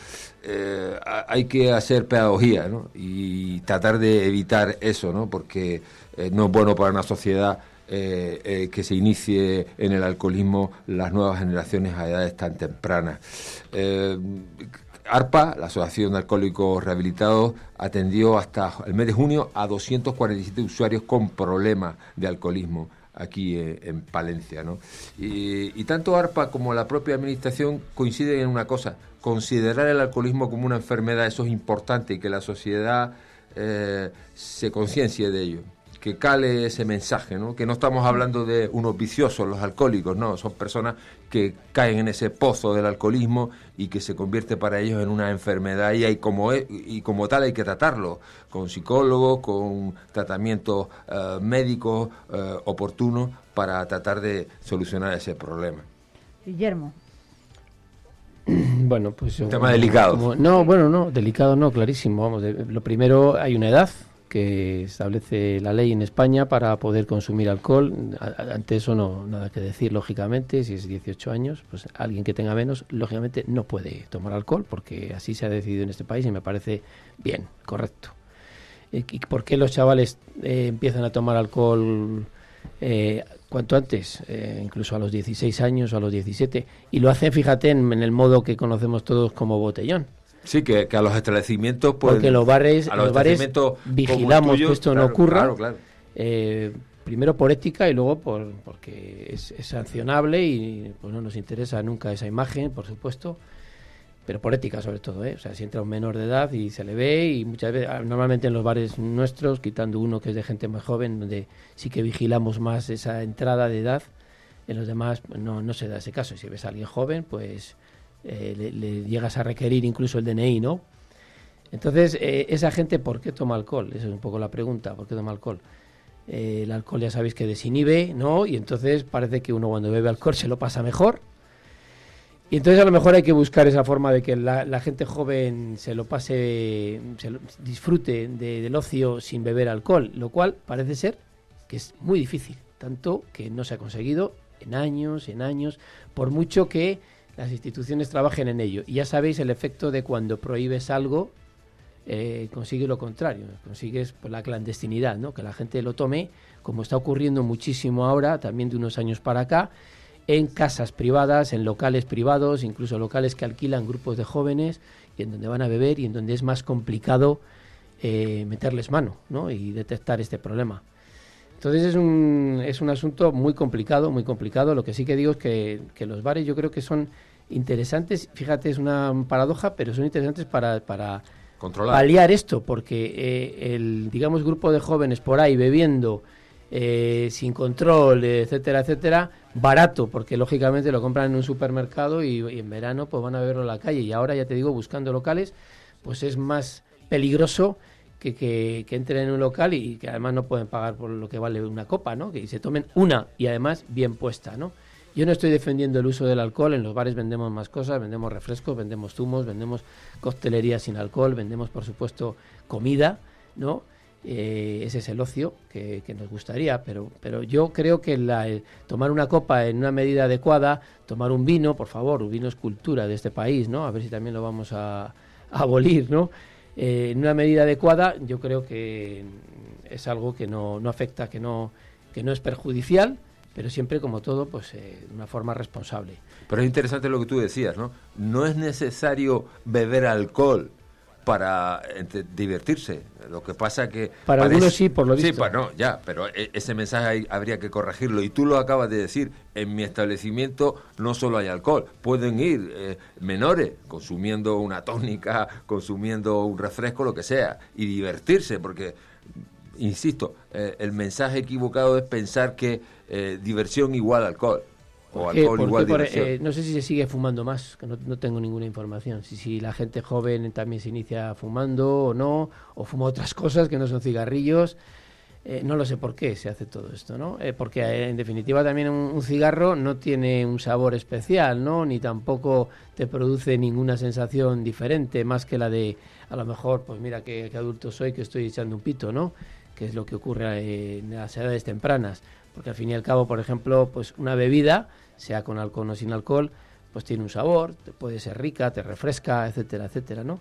eh, hay que hacer pedagogía, ¿no? Y tratar de evitar eso, ¿no? Porque eh, no es bueno para una sociedad eh, eh, que se inicie en el alcoholismo las nuevas generaciones a edades tan tempranas. Eh, ARPA, la Asociación de Alcohólicos Rehabilitados, atendió hasta el mes de junio a 247 usuarios con problemas de alcoholismo aquí en Palencia. Y, tanto ARPA como la propia Administración coinciden en una cosa, considerar el alcoholismo como una enfermedad, eso es importante y que la sociedad se conciencie de ello que cale ese mensaje, ¿no? que no estamos hablando de unos viciosos, los alcohólicos, no, son personas que caen en ese pozo del alcoholismo y que se convierte para ellos en una enfermedad y, hay como, y como tal hay que tratarlo, con psicólogos, con tratamientos eh, médicos eh, oportunos para tratar de solucionar ese problema. Guillermo. Bueno, pues... Un tema delicado. no, bueno, no, delicado no, clarísimo. Vamos, lo primero, hay una edad, que establece la ley en España para poder consumir alcohol. Ante eso no nada que decir, lógicamente, si es 18 años, pues alguien que tenga menos, lógicamente no puede tomar alcohol, porque así se ha decidido en este país y me parece bien, correcto. ¿Y por qué los chavales eh, empiezan a tomar alcohol eh, cuanto antes, eh, incluso a los 16 años o a los 17? Y lo hacen, fíjate, en el modo que conocemos todos como botellón Sí, que, a los establecimientos... Pues, Porque los bares, los bares vigilamos que esto no ocurra. Eh, primero por ética y luego por porque es, sancionable y pues no nos interesa nunca esa imagen, por supuesto, pero por ética sobre todo, ¿eh? O sea, si entra un menor de edad y se le ve y muchas veces, ah, normalmente en los bares nuestros, quitando uno que es de gente más joven, donde sí que vigilamos más esa entrada de edad, en los demás no, no se da ese caso. Si ves a alguien joven, pues eh, le, llegas a requerir incluso el DNI, ¿no? Entonces, eh, esa gente, ¿por qué toma alcohol? Esa es un poco la pregunta, ¿por qué toma alcohol? Eh, el alcohol ya sabéis que desinhibe, ¿no? Y entonces parece que uno cuando bebe alcohol se lo pasa mejor. Y entonces a lo mejor hay que buscar esa forma de que la, gente joven se lo pase, se disfrute del ocio sin beber alcohol, lo cual parece ser que es muy difícil, tanto que no se ha conseguido en años, en años, por mucho que las instituciones trabajen en ello. Y ya sabéis el efecto de cuando prohíbes algo, eh, consigue lo contrario, consigues pues, la clandestinidad, ¿no? que la gente lo tome, como está ocurriendo muchísimo ahora, también de unos años para acá, en casas privadas, en locales privados, incluso locales que alquilan grupos de jóvenes y en donde van a beber y en donde es más complicado eh, meterles mano ¿no? y detectar este problema. Entonces es un, es un asunto muy complicado, muy complicado. Lo que sí que digo es que, que los bares yo creo que son interesantes. Fíjate, es una paradoja, pero son interesantes para, para Controlar. paliar esto, porque eh, el, digamos, grupo de jóvenes por ahí bebiendo eh, sin control, etcétera, etcétera, barato, porque lógicamente lo compran en un supermercado y, y en verano pues van a verlo en la calle. Y ahora, ya te digo, buscando locales, pues es más peligroso que, entren en un local y que además no pueden pagar por lo que vale una copa, ¿no? Que se tomen una y además bien puesta, ¿no? Yo no estoy defendiendo el uso del alcohol, en los bares vendemos más cosas, vendemos refrescos, vendemos zumos, vendemos coctelería sin alcohol, vendemos por supuesto comida, ¿no? Eh, ese es el ocio que, que nos gustaría, pero, pero yo creo que tomar una copa en una medida adecuada, tomar un vino, por favor, un vino es cultura de este país, ¿no? A ver si también lo vamos a, a abolir, ¿no? Eh, en una medida adecuada, yo creo que es algo que no, no afecta, que no, que no es perjudicial, pero siempre, como todo, pues eh, de una forma responsable. Pero es interesante lo que tú decías, ¿no? No es necesario beber alcohol para divertirse. Lo que pasa que... Para algunos sí, por lo Sí, visto. pues no, ya, pero e- ese mensaje hay- habría que corregirlo. Y tú lo acabas de decir, en mi establecimiento no solo hay alcohol, pueden ir eh, menores consumiendo una tónica, consumiendo un refresco, lo que sea, y divertirse, porque, insisto, eh, el mensaje equivocado es pensar que eh, diversión igual alcohol. Eh, no sé si se sigue fumando más, que no, no tengo ninguna información. Si, si la gente joven también se inicia fumando o no, o fuma otras cosas que no son cigarrillos. Eh, no lo sé por qué se hace todo esto, ¿no? Eh, porque en definitiva también un, un cigarro no tiene un sabor especial, ¿no? Ni tampoco te produce ninguna sensación diferente, más que la de, a lo mejor, pues mira qué, qué adulto soy que estoy echando un pito, ¿no? Que es lo que ocurre en las edades tempranas. Porque al fin y al cabo, por ejemplo, pues una bebida, sea con alcohol o sin alcohol, pues tiene un sabor, puede ser rica, te refresca, etcétera, etcétera, ¿no?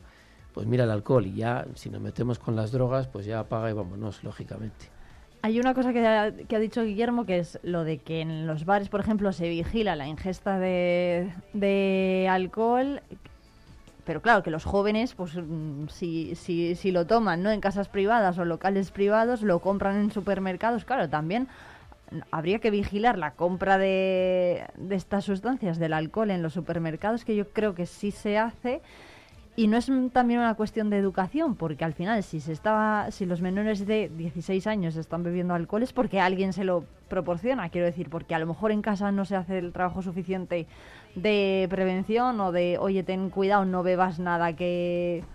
Pues mira el alcohol y ya, si nos metemos con las drogas, pues ya apaga y vámonos, lógicamente. Hay una cosa que ha, que ha dicho Guillermo, que es lo de que en los bares, por ejemplo, se vigila la ingesta de, de alcohol, pero claro, que los jóvenes, pues mm, si, si, si lo toman ¿no? en casas privadas o locales privados, lo compran en supermercados, claro, también habría que vigilar la compra de, estas sustancias, del alcohol en los supermercados, que yo creo que sí se hace. Y no es también una cuestión de educación, porque al final si se estaba, si los menores de 16 años están bebiendo alcohol es porque alguien se lo proporciona, quiero decir, porque a lo mejor en casa no se hace el trabajo suficiente de prevención o de, oye, ten cuidado, no bebas nada que,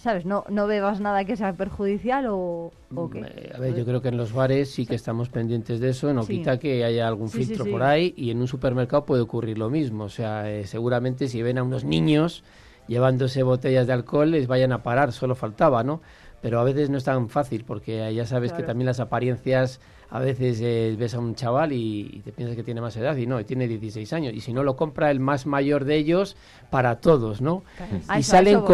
¿sabes? No, no bebas nada que sea perjudicial o, o qué. Eh, a ver, yo creo que en los bares sí que estamos pendientes de eso, no Sí. quita que haya algún Sí, filtro sí. por ahí y en un supermercado puede ocurrir lo mismo. O sea, eh, seguramente si ven a unos niños llevándose botellas de alcohol les vayan a parar, solo faltaba, ¿no? Pero a veces no es tan fácil porque eh, ya sabes que Claro. también las apariencias, a veces eh, ves a un chaval y, y te piensas que tiene más edad y no, y tiene 16 años. Y si no lo compra el más mayor de ellos, para todos, ¿no? Claro. Y eso- salen voy,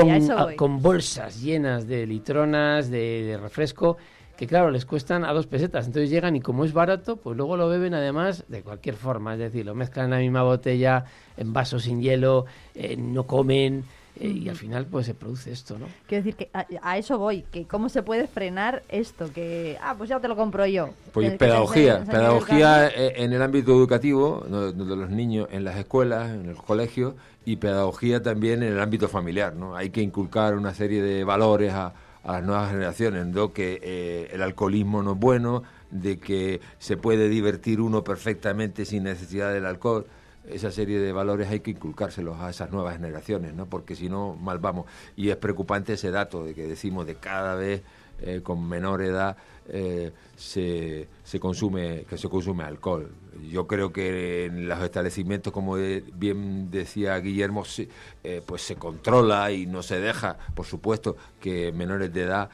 con, a bolsas llenas de litronas, de, de refresco, que claro, les cuestan a dos pesetas. Entonces llegan y como es barato, pues luego lo beben además de cualquier forma. Es decir, lo mezclan en la misma botella, en vasos sin hielo, eh, no comen, eh, y al final pues se produce esto, ¿no? Quiero decir que a, a eso voy, que cómo se puede frenar esto, que, ah, pues ya te lo compro yo. Pues Que- pedagogía, pedagogía eh, en el ámbito educativo, de los niños en las escuelas, en el colegio, y pedagogía también en el ámbito familiar. ¿no? Hay que inculcar una serie de valores a, a las nuevas generaciones, ¿no? que eh, el alcoholismo no es bueno, de que se puede divertir uno perfectamente sin necesidad del alcohol. Esa serie de valores hay que inculcárselos a esas nuevas generaciones, ¿no? porque si no, mal vamos. Y es preocupante ese dato de que decimos de cada vez eh, con menor edad eh, se, se consume que se consume alcohol. Yo creo que en los establecimientos, como bien decía Guillermo, se- eh, pues se controla y no se deja, por supuesto, que menores de edad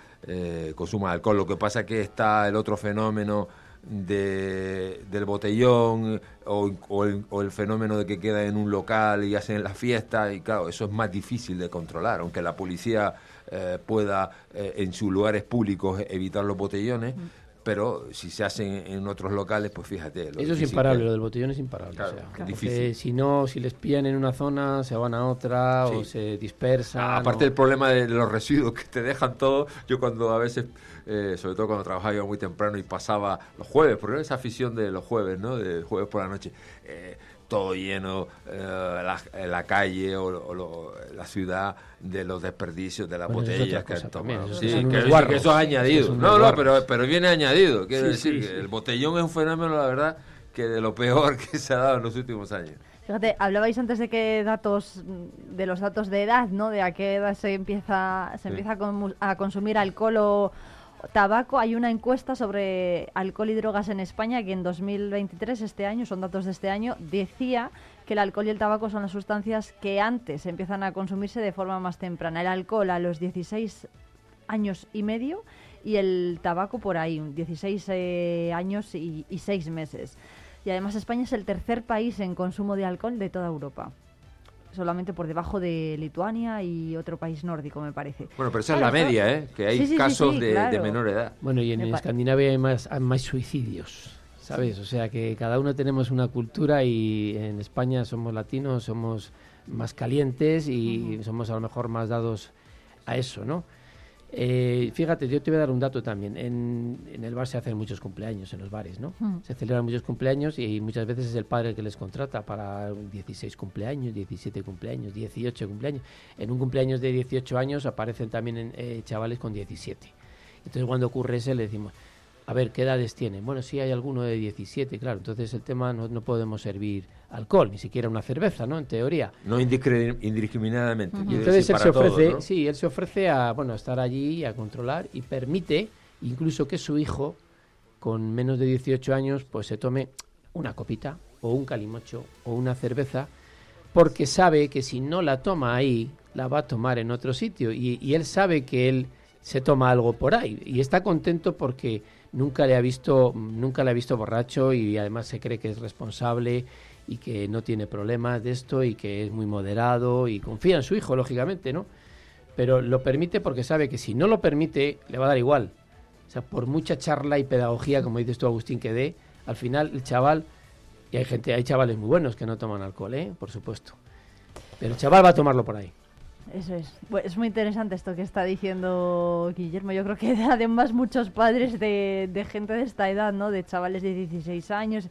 consuman alcohol. Lo que pasa es que está el otro fenómeno de, del botellón o, el, o el fenómeno de que queda en un local y hacen la fiesta y claro, eso es más difícil de controlar, aunque la policía eh, pueda eh, en sus lugares públicos evitar los botellones, pero si se hacen en otros locales, pues fíjate. Eso es imparable, lo del botellón es imparable. Difícil. Si no, si les pillan en una zona, se van a otra o se dispersan. Aparte del problema de los residuos que te dejan todo, yo cuando a veces, eh, sobre todo cuando trabajaba yo muy temprano y pasaba los jueves, porque esa afición de los jueves, ¿no? De jueves por la noche. Eh, todo lleno, eh, la, calle o, la ciudad de los desperdicios de las botellas que han tomado. sí, que, eso es añadido. No, no, pero, pero viene añadido. Quiero decir que el botellón es un fenómeno, la verdad, que de lo peor que se ha dado en los últimos años. Fíjate, hablabais antes de que datos, de los datos de edad, ¿no? De a qué edad se empieza, se empieza a, a consumir alcohol o tabaco, hay una encuesta sobre alcohol y drogas en España que en 2023, este año, son datos de este año, decía que el alcohol y el tabaco son las sustancias que antes empiezan a consumirse de forma más temprana. El alcohol a los 16 años y medio y el tabaco por ahí, 16 eh, años y, y 6 meses. Y además España es el tercer país en consumo de alcohol de toda Europa solamente por debajo de Lituania y otro país nórdico, me parece. Bueno, pero esa es la media, ¿eh? Que hay casos de, menor edad. Bueno, y en Escandinavia hay más, más suicidios, ¿sabes? O sea que cada uno tenemos una cultura y en España somos latinos, somos más calientes y somos a lo mejor más dados a eso, ¿no? Eh, fíjate, yo te voy a dar un dato también. En, el bar se hacen muchos cumpleaños, en los bares, ¿no? Hmm. Se celebran muchos cumpleaños y muchas veces es el padre el que les contrata para 16 cumpleaños, 17 cumpleaños, 18 cumpleaños. En un cumpleaños de 18 años aparecen también eh, chavales con 17. Entonces cuando ocurre ese le decimos, a ver, ¿qué edades tienen? Bueno, sí hay alguno de 17, claro. Entonces el tema no, no podemos servir alcohol, ni siquiera una cerveza, ¿no? En teoría. No indiscriminadamente. Entonces él se ofrece, sí, él se ofrece a, bueno, estar allí, a controlar y permite incluso que su hijo, con menos de 18 años, pues se tome una copita o un calimocho o una cerveza, porque sabe que si no la toma ahí, la va a tomar en otro sitio. Y, y él sabe que él se toma algo por ahí y está contento porque nunca le ha visto nunca le ha visto borracho y además se cree que es responsable y que no tiene problemas de esto y que es muy moderado y confía en su hijo, lógicamente, ¿no? Pero lo permite porque sabe que si no lo permite, le va a dar igual. O sea, por mucha charla y pedagogía, como dices tú, Agustín, que dé, al final el chaval, y hay gente, hay chavales muy buenos que no toman alcohol, ¿eh? Por supuesto. Pero el chaval va a tomarlo por ahí. Eso es. Pues es muy interesante esto que está diciendo Guillermo. Yo creo que además muchos padres de, de gente de esta edad, ¿no? De chavales de 16 años,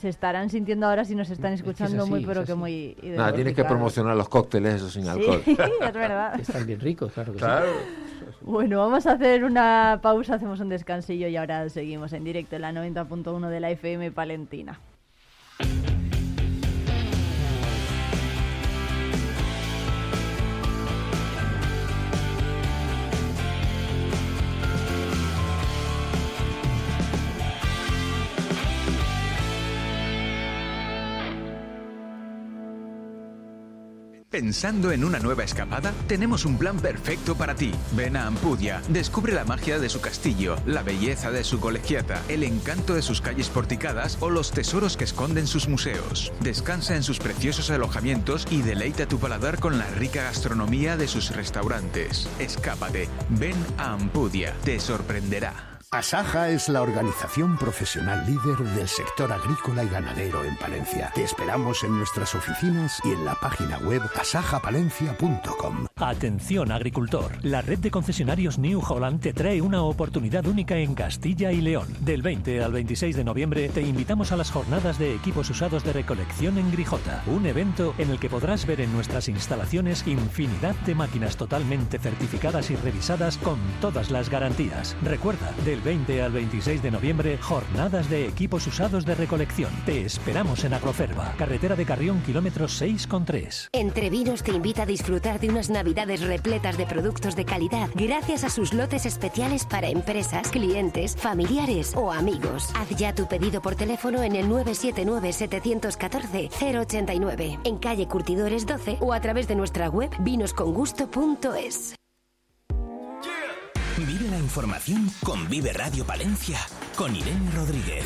se estarán sintiendo ahora si nos están escuchando muy, pero que muy... Nada, tienes que promocionar los cócteles esos sin alcohol. Sí, es verdad. Están bien ricos, claro que claro. Bueno, vamos a hacer una pausa, hacemos un descansillo y ahora seguimos en directo en la 90.1 de la FM Palentina. ¿Pensando en una nueva escapada? Tenemos un plan perfecto para ti. Ven a Ampudia, descubre la magia de su castillo, la belleza de su colegiata, el encanto de sus calles porticadas o los tesoros que esconden sus museos. Descansa en sus preciosos alojamientos y deleita tu paladar con la rica gastronomía de sus restaurantes. Escápate, ven a Ampudia, te sorprenderá. Asaja es la organización profesional líder del sector agrícola y ganadero en Palencia. Te esperamos en nuestras oficinas y en la página web asajapalencia.com. Atención agricultor, la red de concesionarios New Holland te trae una oportunidad única en Castilla y León. Del 20 al 26 de noviembre te invitamos a las jornadas de equipos usados de recolección en Grijota, un evento en el que podrás ver en nuestras instalaciones infinidad de máquinas totalmente certificadas y revisadas con todas las garantías. Recuerda, del 20 al 26 de noviembre, jornadas de equipos usados de recolección. Te esperamos en Agroferva, carretera de Carrión, kilómetros 6,3. Entre Vinos te invita a disfrutar de unas navidades repletas de productos de calidad gracias a sus lotes especiales para empresas, clientes, familiares o amigos. Haz ya tu pedido por teléfono en el 979-714-089, en calle Curtidores 12 o a través de nuestra web vinoscongusto.es. Información con Vive Radio Palencia, con Irene Rodríguez.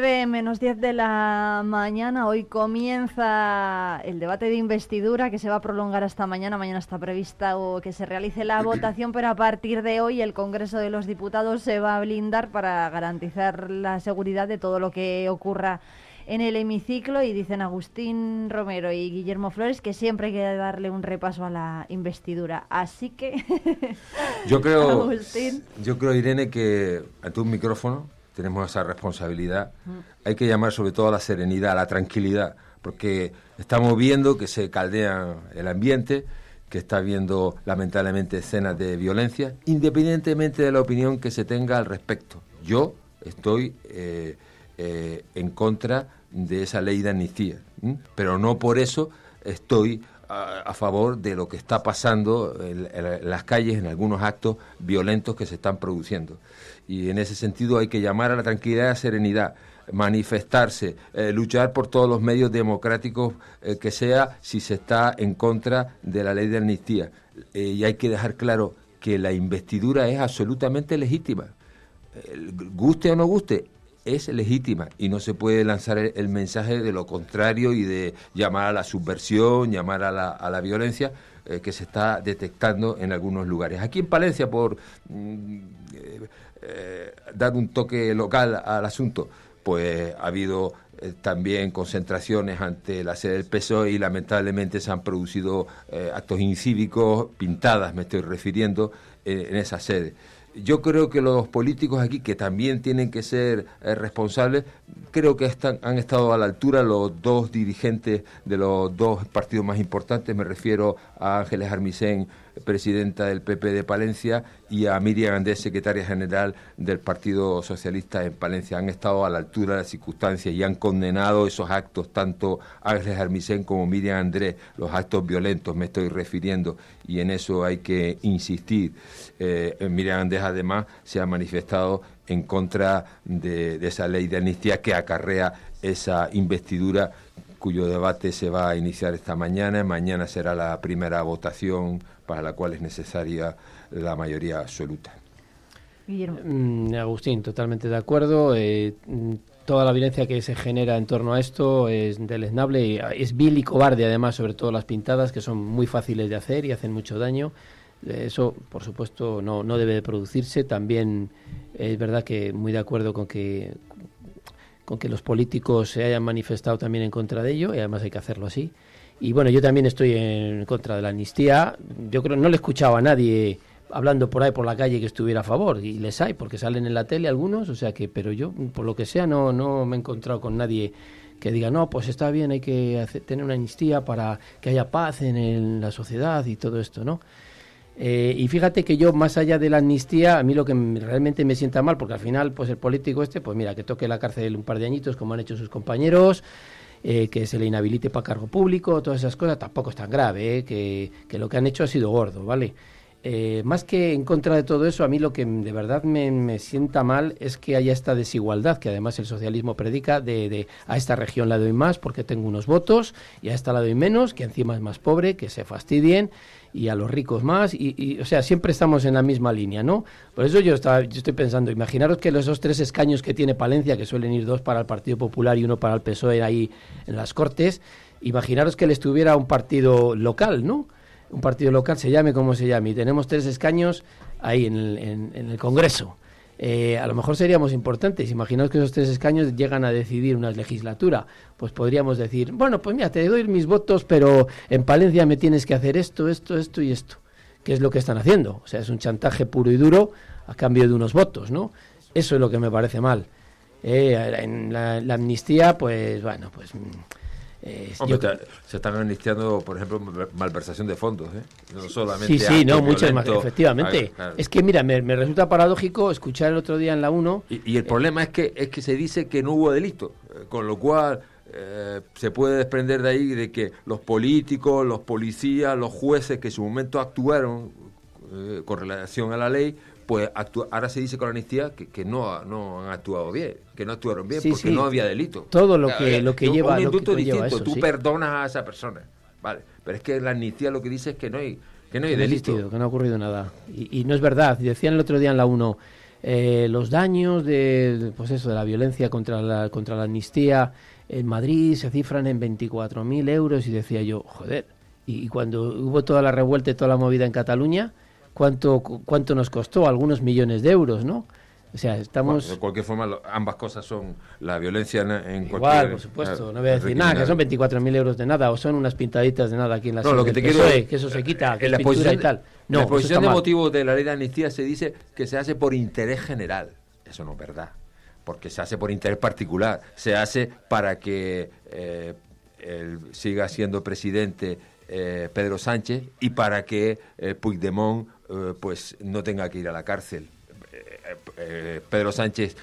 9 menos 10 de la mañana. Hoy comienza el debate de investidura que se va a prolongar hasta mañana. Mañana está prevista o que se realice la votación, pero a partir de hoy el Congreso de los Diputados se va a blindar para garantizar la seguridad de todo lo que ocurra en el hemiciclo y dicen Agustín Romero y Guillermo Flores que siempre hay que darle un repaso a la investidura. Así que yo creo yo creo Irene que ante un micrófono tenemos esa responsabilidad. Hay que llamar sobre todo a la serenidad, a la tranquilidad, porque estamos viendo que se caldea el ambiente, que está habiendo lamentablemente escenas de violencia, independientemente de la opinión que se tenga al respecto. Yo estoy eh, eh, en contra de esa ley de amnistía. Pero no por eso estoy a, favor de lo que está pasando en, las calles, en algunos actos violentos que se están produciendo. Y en ese sentido hay que llamar a la tranquilidad y a la serenidad manifestarse, eh, luchar por todos los medios democráticos eh, que sea si se está en contra de la ley de amnistía. Eh, y hay que dejar claro que la investidura es absolutamente legítima. guste o no guste, es legítima y no se puede lanzar el, mensaje de lo contrario y de llamar a la subversión, llamar a la, a la violencia que se está detectando en algunos lugares. Aquí en Palencia, por mm, eh, eh, dar un toque local al asunto, pues ha habido también concentraciones ante la sede del PSOE y lamentablemente se han producido actos incívicos, pintadas me estoy refiriendo, en esa sede. Yo creo que los políticos aquí, que también tienen que ser eh, responsables, creo que han estado a la altura los dos dirigentes de los dos partidos más importantes, me refiero a Ángeles Armisen presidenta del PP de Palencia, y a Miriam Andrés, secretaria general del Partido Socialista en Palencia. Han estado a la altura de las circunstancias y han condenado esos actos, tanto Ángeles Armisen como Miriam Andrés, los actos violentos, me estoy refiriendo, y en eso hay que insistir. Eh, Miriam Andrés, además, se ha manifestado en contra de, de esa ley de amnistía que acarrea esa investidura cuyo debate se va a iniciar esta mañana. Mañana será la primera votación para la cual es necesaria la mayoría absoluta. Mm, Agustín, totalmente de acuerdo. Eh, mm, toda la violencia que se genera en torno a esto es deleznable y ah, es vil y cobarde, además, sobre todo las pintadas, que son muy fáciles de hacer y hacen mucho daño. Eh, eso, por supuesto, no, no debe de producirse. También es verdad que muy de acuerdo con que con que los políticos se hayan manifestado también en contra de ello y además hay que hacerlo así. Y bueno, yo también estoy en contra de la amnistía. Yo creo no le he escuchado a nadie hablando por ahí por la calle que estuviera a favor y les hay porque salen en la tele algunos, o sea que pero yo por lo que sea no no me he encontrado con nadie que diga, "No, pues está bien, hay que tener una amnistía para que haya paz en, la sociedad y todo esto", ¿no? Eh, y fíjate que yo, más allá de la amnistía, a mí lo que realmente me sienta mal, porque al final, pues el político este, pues mira, que toque la cárcel un par de añitos, como han hecho sus compañeros, eh, que se le inhabilite para cargo público, todas esas cosas, tampoco es tan grave, eh, que, que, lo que han hecho ha sido gordo, ¿vale? Eh, más que en contra de todo eso, a mí lo que de verdad me, me, sienta mal es que haya esta desigualdad, que además el socialismo predica de, de, a esta región la doy más porque tengo unos votos y a esta la doy menos, que encima es más pobre, que se fastidien y a los ricos más, y, y, o sea, siempre estamos en la misma línea, ¿no? Por eso yo, estaba, yo estoy pensando, imaginaros que los dos tres escaños que tiene Palencia, que suelen ir dos para el Partido Popular y uno para el PSOE ahí en las Cortes, imaginaros que le estuviera un partido local, ¿no? Un partido local, se llame como se llame, y tenemos tres escaños ahí en el, en el Congreso. Eh, a lo mejor seríamos importantes. Imaginaos que esos tres escaños llegan a decidir una legislatura. Pues podríamos decir, bueno, pues mira, te doy mis votos, pero en Palencia me tienes que hacer esto, esto, esto y esto. ¿Qué es lo que están haciendo? O sea, es un chantaje puro y duro a cambio de unos votos, ¿no? Eso es lo que me parece mal. Eh, en la, la, amnistía, pues bueno, pues eh, Hombre, yo... se están amnistiando, por ejemplo, malversación de fondos, ¿eh? No solamente. Sí, sí, no, muchas más, efectivamente. Claro. Es que, mira, me, me, resulta paradójico escuchar el otro día en la 1. Y, y, el eh, problema es que, es que se dice que no hubo delito, eh, con lo cual. Eh, se puede desprender de ahí de que los políticos, los policías, los jueces que en su momento actuaron eh, con relación a la ley, pues ahora se dice con la amnistía que, que, no, no han actuado bien, que no actuaron bien sí, porque sí. no había delito. Todo lo que, lo que lleva un indulto distinto, eso, tú sí. perdonas a esa persona, vale, pero es que la amnistía lo que dice es que no hay, que no hay delito. Que no ha ocurrido nada. Y, y, no es verdad, decían el otro día en la 1, eh, los daños de, pues eso, de la violencia contra la, contra la amnistía en Madrid se cifran en 24.000 euros y decía yo, joder, y, cuando hubo toda la revuelta y toda la movida en Cataluña, ¿cuánto, cuánto nos costó? Algunos millones de euros, ¿no? O sea, estamos... de cualquier forma, ambas cosas son la violencia en, Igual, cualquier... por supuesto. No voy a decir nada, que son 24.000 euros de nada, o son unas pintaditas de nada aquí en la No, lo que te quiero que eso se quita, que en la pintura y exposición, tal. No, la exposición de motivos de la ley de amnistía se dice que se hace por interés general. Eso no es verdad, porque se hace por interés particular. Se hace para que eh, él siga siendo presidente eh, Pedro Sánchez y para que eh, Puigdemont eh, pues no tenga que ir a la cárcel. Eh, eh, Pedro Sánchez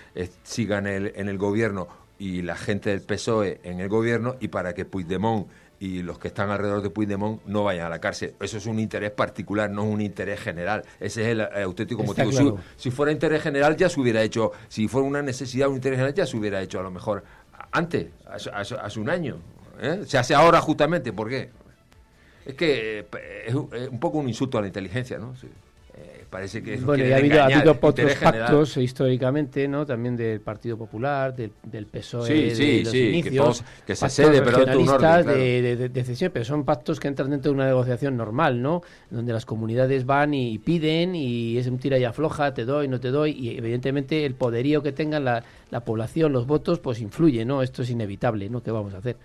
siga en el, en el gobierno y la gente del PSOE en el gobierno y para que Puigdemont y los que están alrededor de Puigdemont no vayan a la cárcel. Eso es un interés particular, no es un interés general. Ese es el, auténtico motivo. claro. Si, si fuera interés general ya se hubiera hecho, si fuera una necesidad, un interés general ya se hubiera hecho a lo mejor antes, hace, hace- hace un año. ¿eh? Se hace ahora justamente, ¿por qué? Es que es un poco un insulto a la inteligencia, ¿no? Sí. Eh, parece que Bueno, y quieren ha habido, ha engañar, habido otros general. pactos históricamente, ¿no? También del Partido Popular, del, del PSOE, Sí, de sí, los sí, inicios, que se cede, pero de orden, claro. de, de- de- de cesión, pero son pactos que entran dentro de una negociación normal, ¿no? Donde las comunidades van y piden y es un tira y afloja, te doy, no te doy, y evidentemente el poderío que tengan la, la población, los votos, pues influye, ¿no? Esto es inevitable, ¿no? ¿Qué vamos a hacer?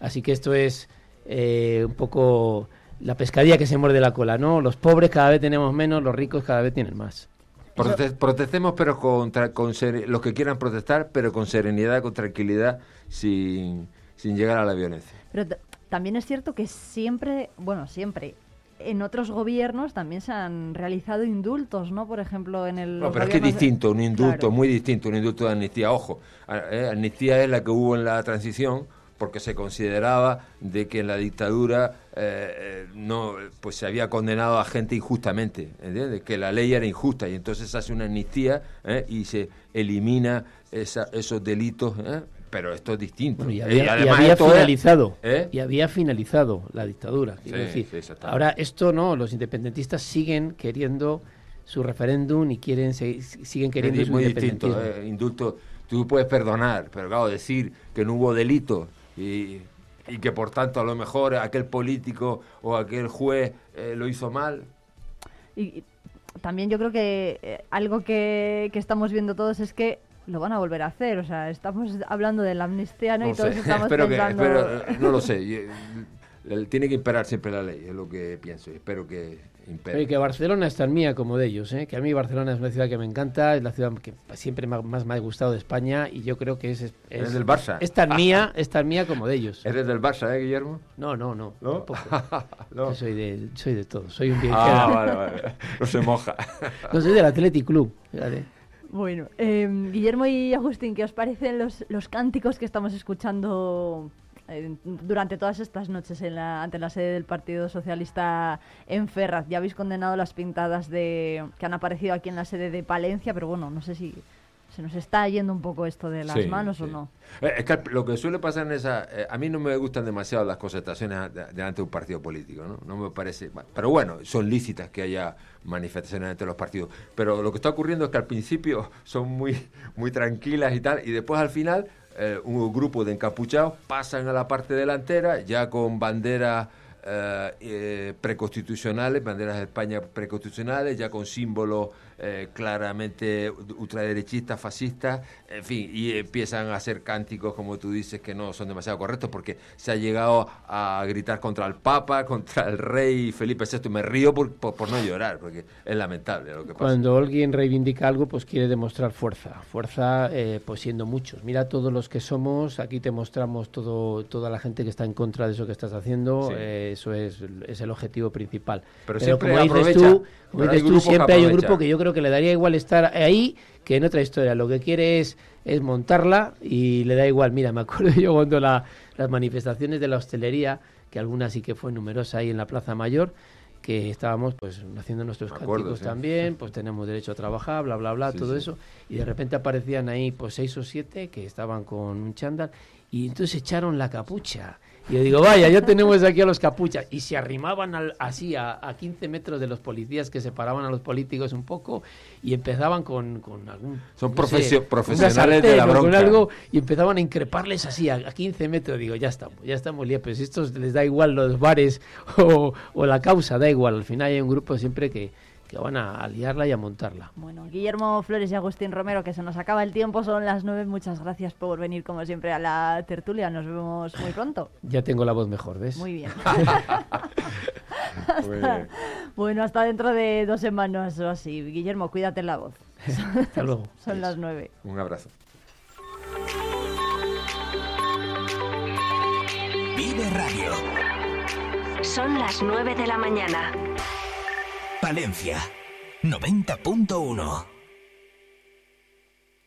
Así que esto es eh, un poco la pescadilla que se muerde la cola, ¿no? Los pobres cada vez tenemos menos, los ricos cada vez tienen más. Prote- protestemos, pero con, tra- con sere- los que quieran protestar, pero con serenidad, con tranquilidad, sin, sin llegar a la violencia. Pero también es cierto que siempre, bueno, siempre, en otros gobiernos también se han realizado indultos, ¿no? Por ejemplo, en el... No, pero es que es distinto, un indulto, Claro. muy distinto, un indulto de amnistía. Ojo, eh, amnistía es la que hubo en la transición porque se consideraba de que en la dictadura eh, eh, no pues se había condenado a gente injustamente, ¿entiendes? que la ley era injusta y entonces se hace una amnistía ¿eh? y se elimina esa- esos delitos, ¿eh? pero esto es distinto. Bueno, y había, y además había esto es- finalizado y había finalizado la dictadura Sí, decir. sí, ahora esto no los independentistas siguen queriendo su referéndum y quieren siguen queriendo es su muy distinto. independentismo eh, indulto, tú puedes perdonar, pero claro, decir que no hubo delito y, y que por tanto a lo mejor aquel político o aquel juez eh, lo hizo mal. Y, y también yo creo que eh, algo que, que estamos viendo todos es que lo van a volver a hacer. O sea, estamos hablando de la amnistía, ¿no? y No todos sé, estamos espero que- pensando... espero, eh, no lo sé. y, Tiene que imperar siempre la ley, es lo que pienso. y Espero que Oye, que Barcelona es tan mía como de ellos, ¿eh? que a mí Barcelona es una ciudad que me encanta, es la ciudad que siempre más me ha gustado de España y yo creo que es, es, ¿Eres del Barça? es tan mía, es tan mía como de ellos. ¿Eres del Barça, eh, Guillermo? No, no, no, ¿No? tampoco. No. Yo soy de, soy de todo, soy un bien Ah, vale, vale. No se moja. No, soy del Athletic Club, fíjate. Bueno, eh, Guillermo y Agustín, ¿qué os parecen los, los cánticos que estamos escuchando eh, durante todas estas noches en la, ante la sede del Partido Socialista en Ferraz? Ya habéis condenado las pintadas de que han aparecido aquí en la sede de Palencia, pero bueno, no sé si se nos está yendo un poco esto de las Sí, manos o no. Eh, Es que lo que suele pasar en esa... eh, a mí no me gustan demasiado las concentraciones de- delante de un partido político, ¿no? No me parece... Pero bueno, son lícitas que haya manifestaciones entre los partidos. Pero lo que está ocurriendo es que al principio son muy, muy tranquilas y tal, y después al final eh, un grupo de encapuchados pasan a la parte delantera ya con banderas... eh, eh, preconstitucionales, banderas de España preconstitucionales, ya con símbolos eh, claramente ultraderechistas, fascistas, en fin, y empiezan a hacer cánticos, como tú dices, que no son demasiado correctos, porque se ha llegado a gritar contra el Papa, contra el rey Felipe VI. Me río por, por, por no llorar, porque es lamentable lo que pasa. Cuando alguien reivindica algo, pues quiere demostrar fuerza. Fuerza, eh, pues siendo muchos. Mira todos los que somos, aquí te mostramos todo, toda la gente que está en contra de eso que estás haciendo. Sí. eh, eso es, es el objetivo principal. Pero siempre como dices aprovecha, tú, como pero dices tú, siempre hay un grupo que yo creo que le daría igual estar ahí que en otra historia. Lo que quiere es, es montarla y le da igual. Mira, me acuerdo yo cuando la, las manifestaciones de la hostelería, que algunas sí que fue numerosa ahí en la Plaza Mayor, que estábamos pues haciendo nuestros acuerdo, cánticos sí. también, pues tenemos derecho a trabajar, bla, bla, bla, Sí, todo sí. eso. Y de repente aparecían ahí pues seis o siete que estaban con un chándal y entonces echaron la capucha Y yo digo, vaya, ya tenemos aquí a los capuchas. Y se arrimaban al, así a, a 15 metros de los policías que separaban a los políticos un poco y empezaban con, con algún... Son no profesionales de la o con bronca. algo y empezaban a increparles así a, a 15 metros. Digo, ya estamos, ya estamos liados. Pero si estos les da igual los bares o, o la causa, da igual. Al final hay un grupo siempre que, que van a, a liarla y a montarla. Bueno, Guillermo Flores y Agustín Romero, que se nos acaba el tiempo, son las nueve. Muchas gracias por venir, como siempre, a la tertulia. Nos vemos muy pronto. Ya tengo la voz mejor, ¿ves? Muy bien. Muy bien. Bueno, hasta dentro de dos semanas o así. Guillermo, cuídate la voz. Hasta luego. Son las nueve. Un abrazo. Vive Radio. Son las 9 de la mañana. Palencia 90.1.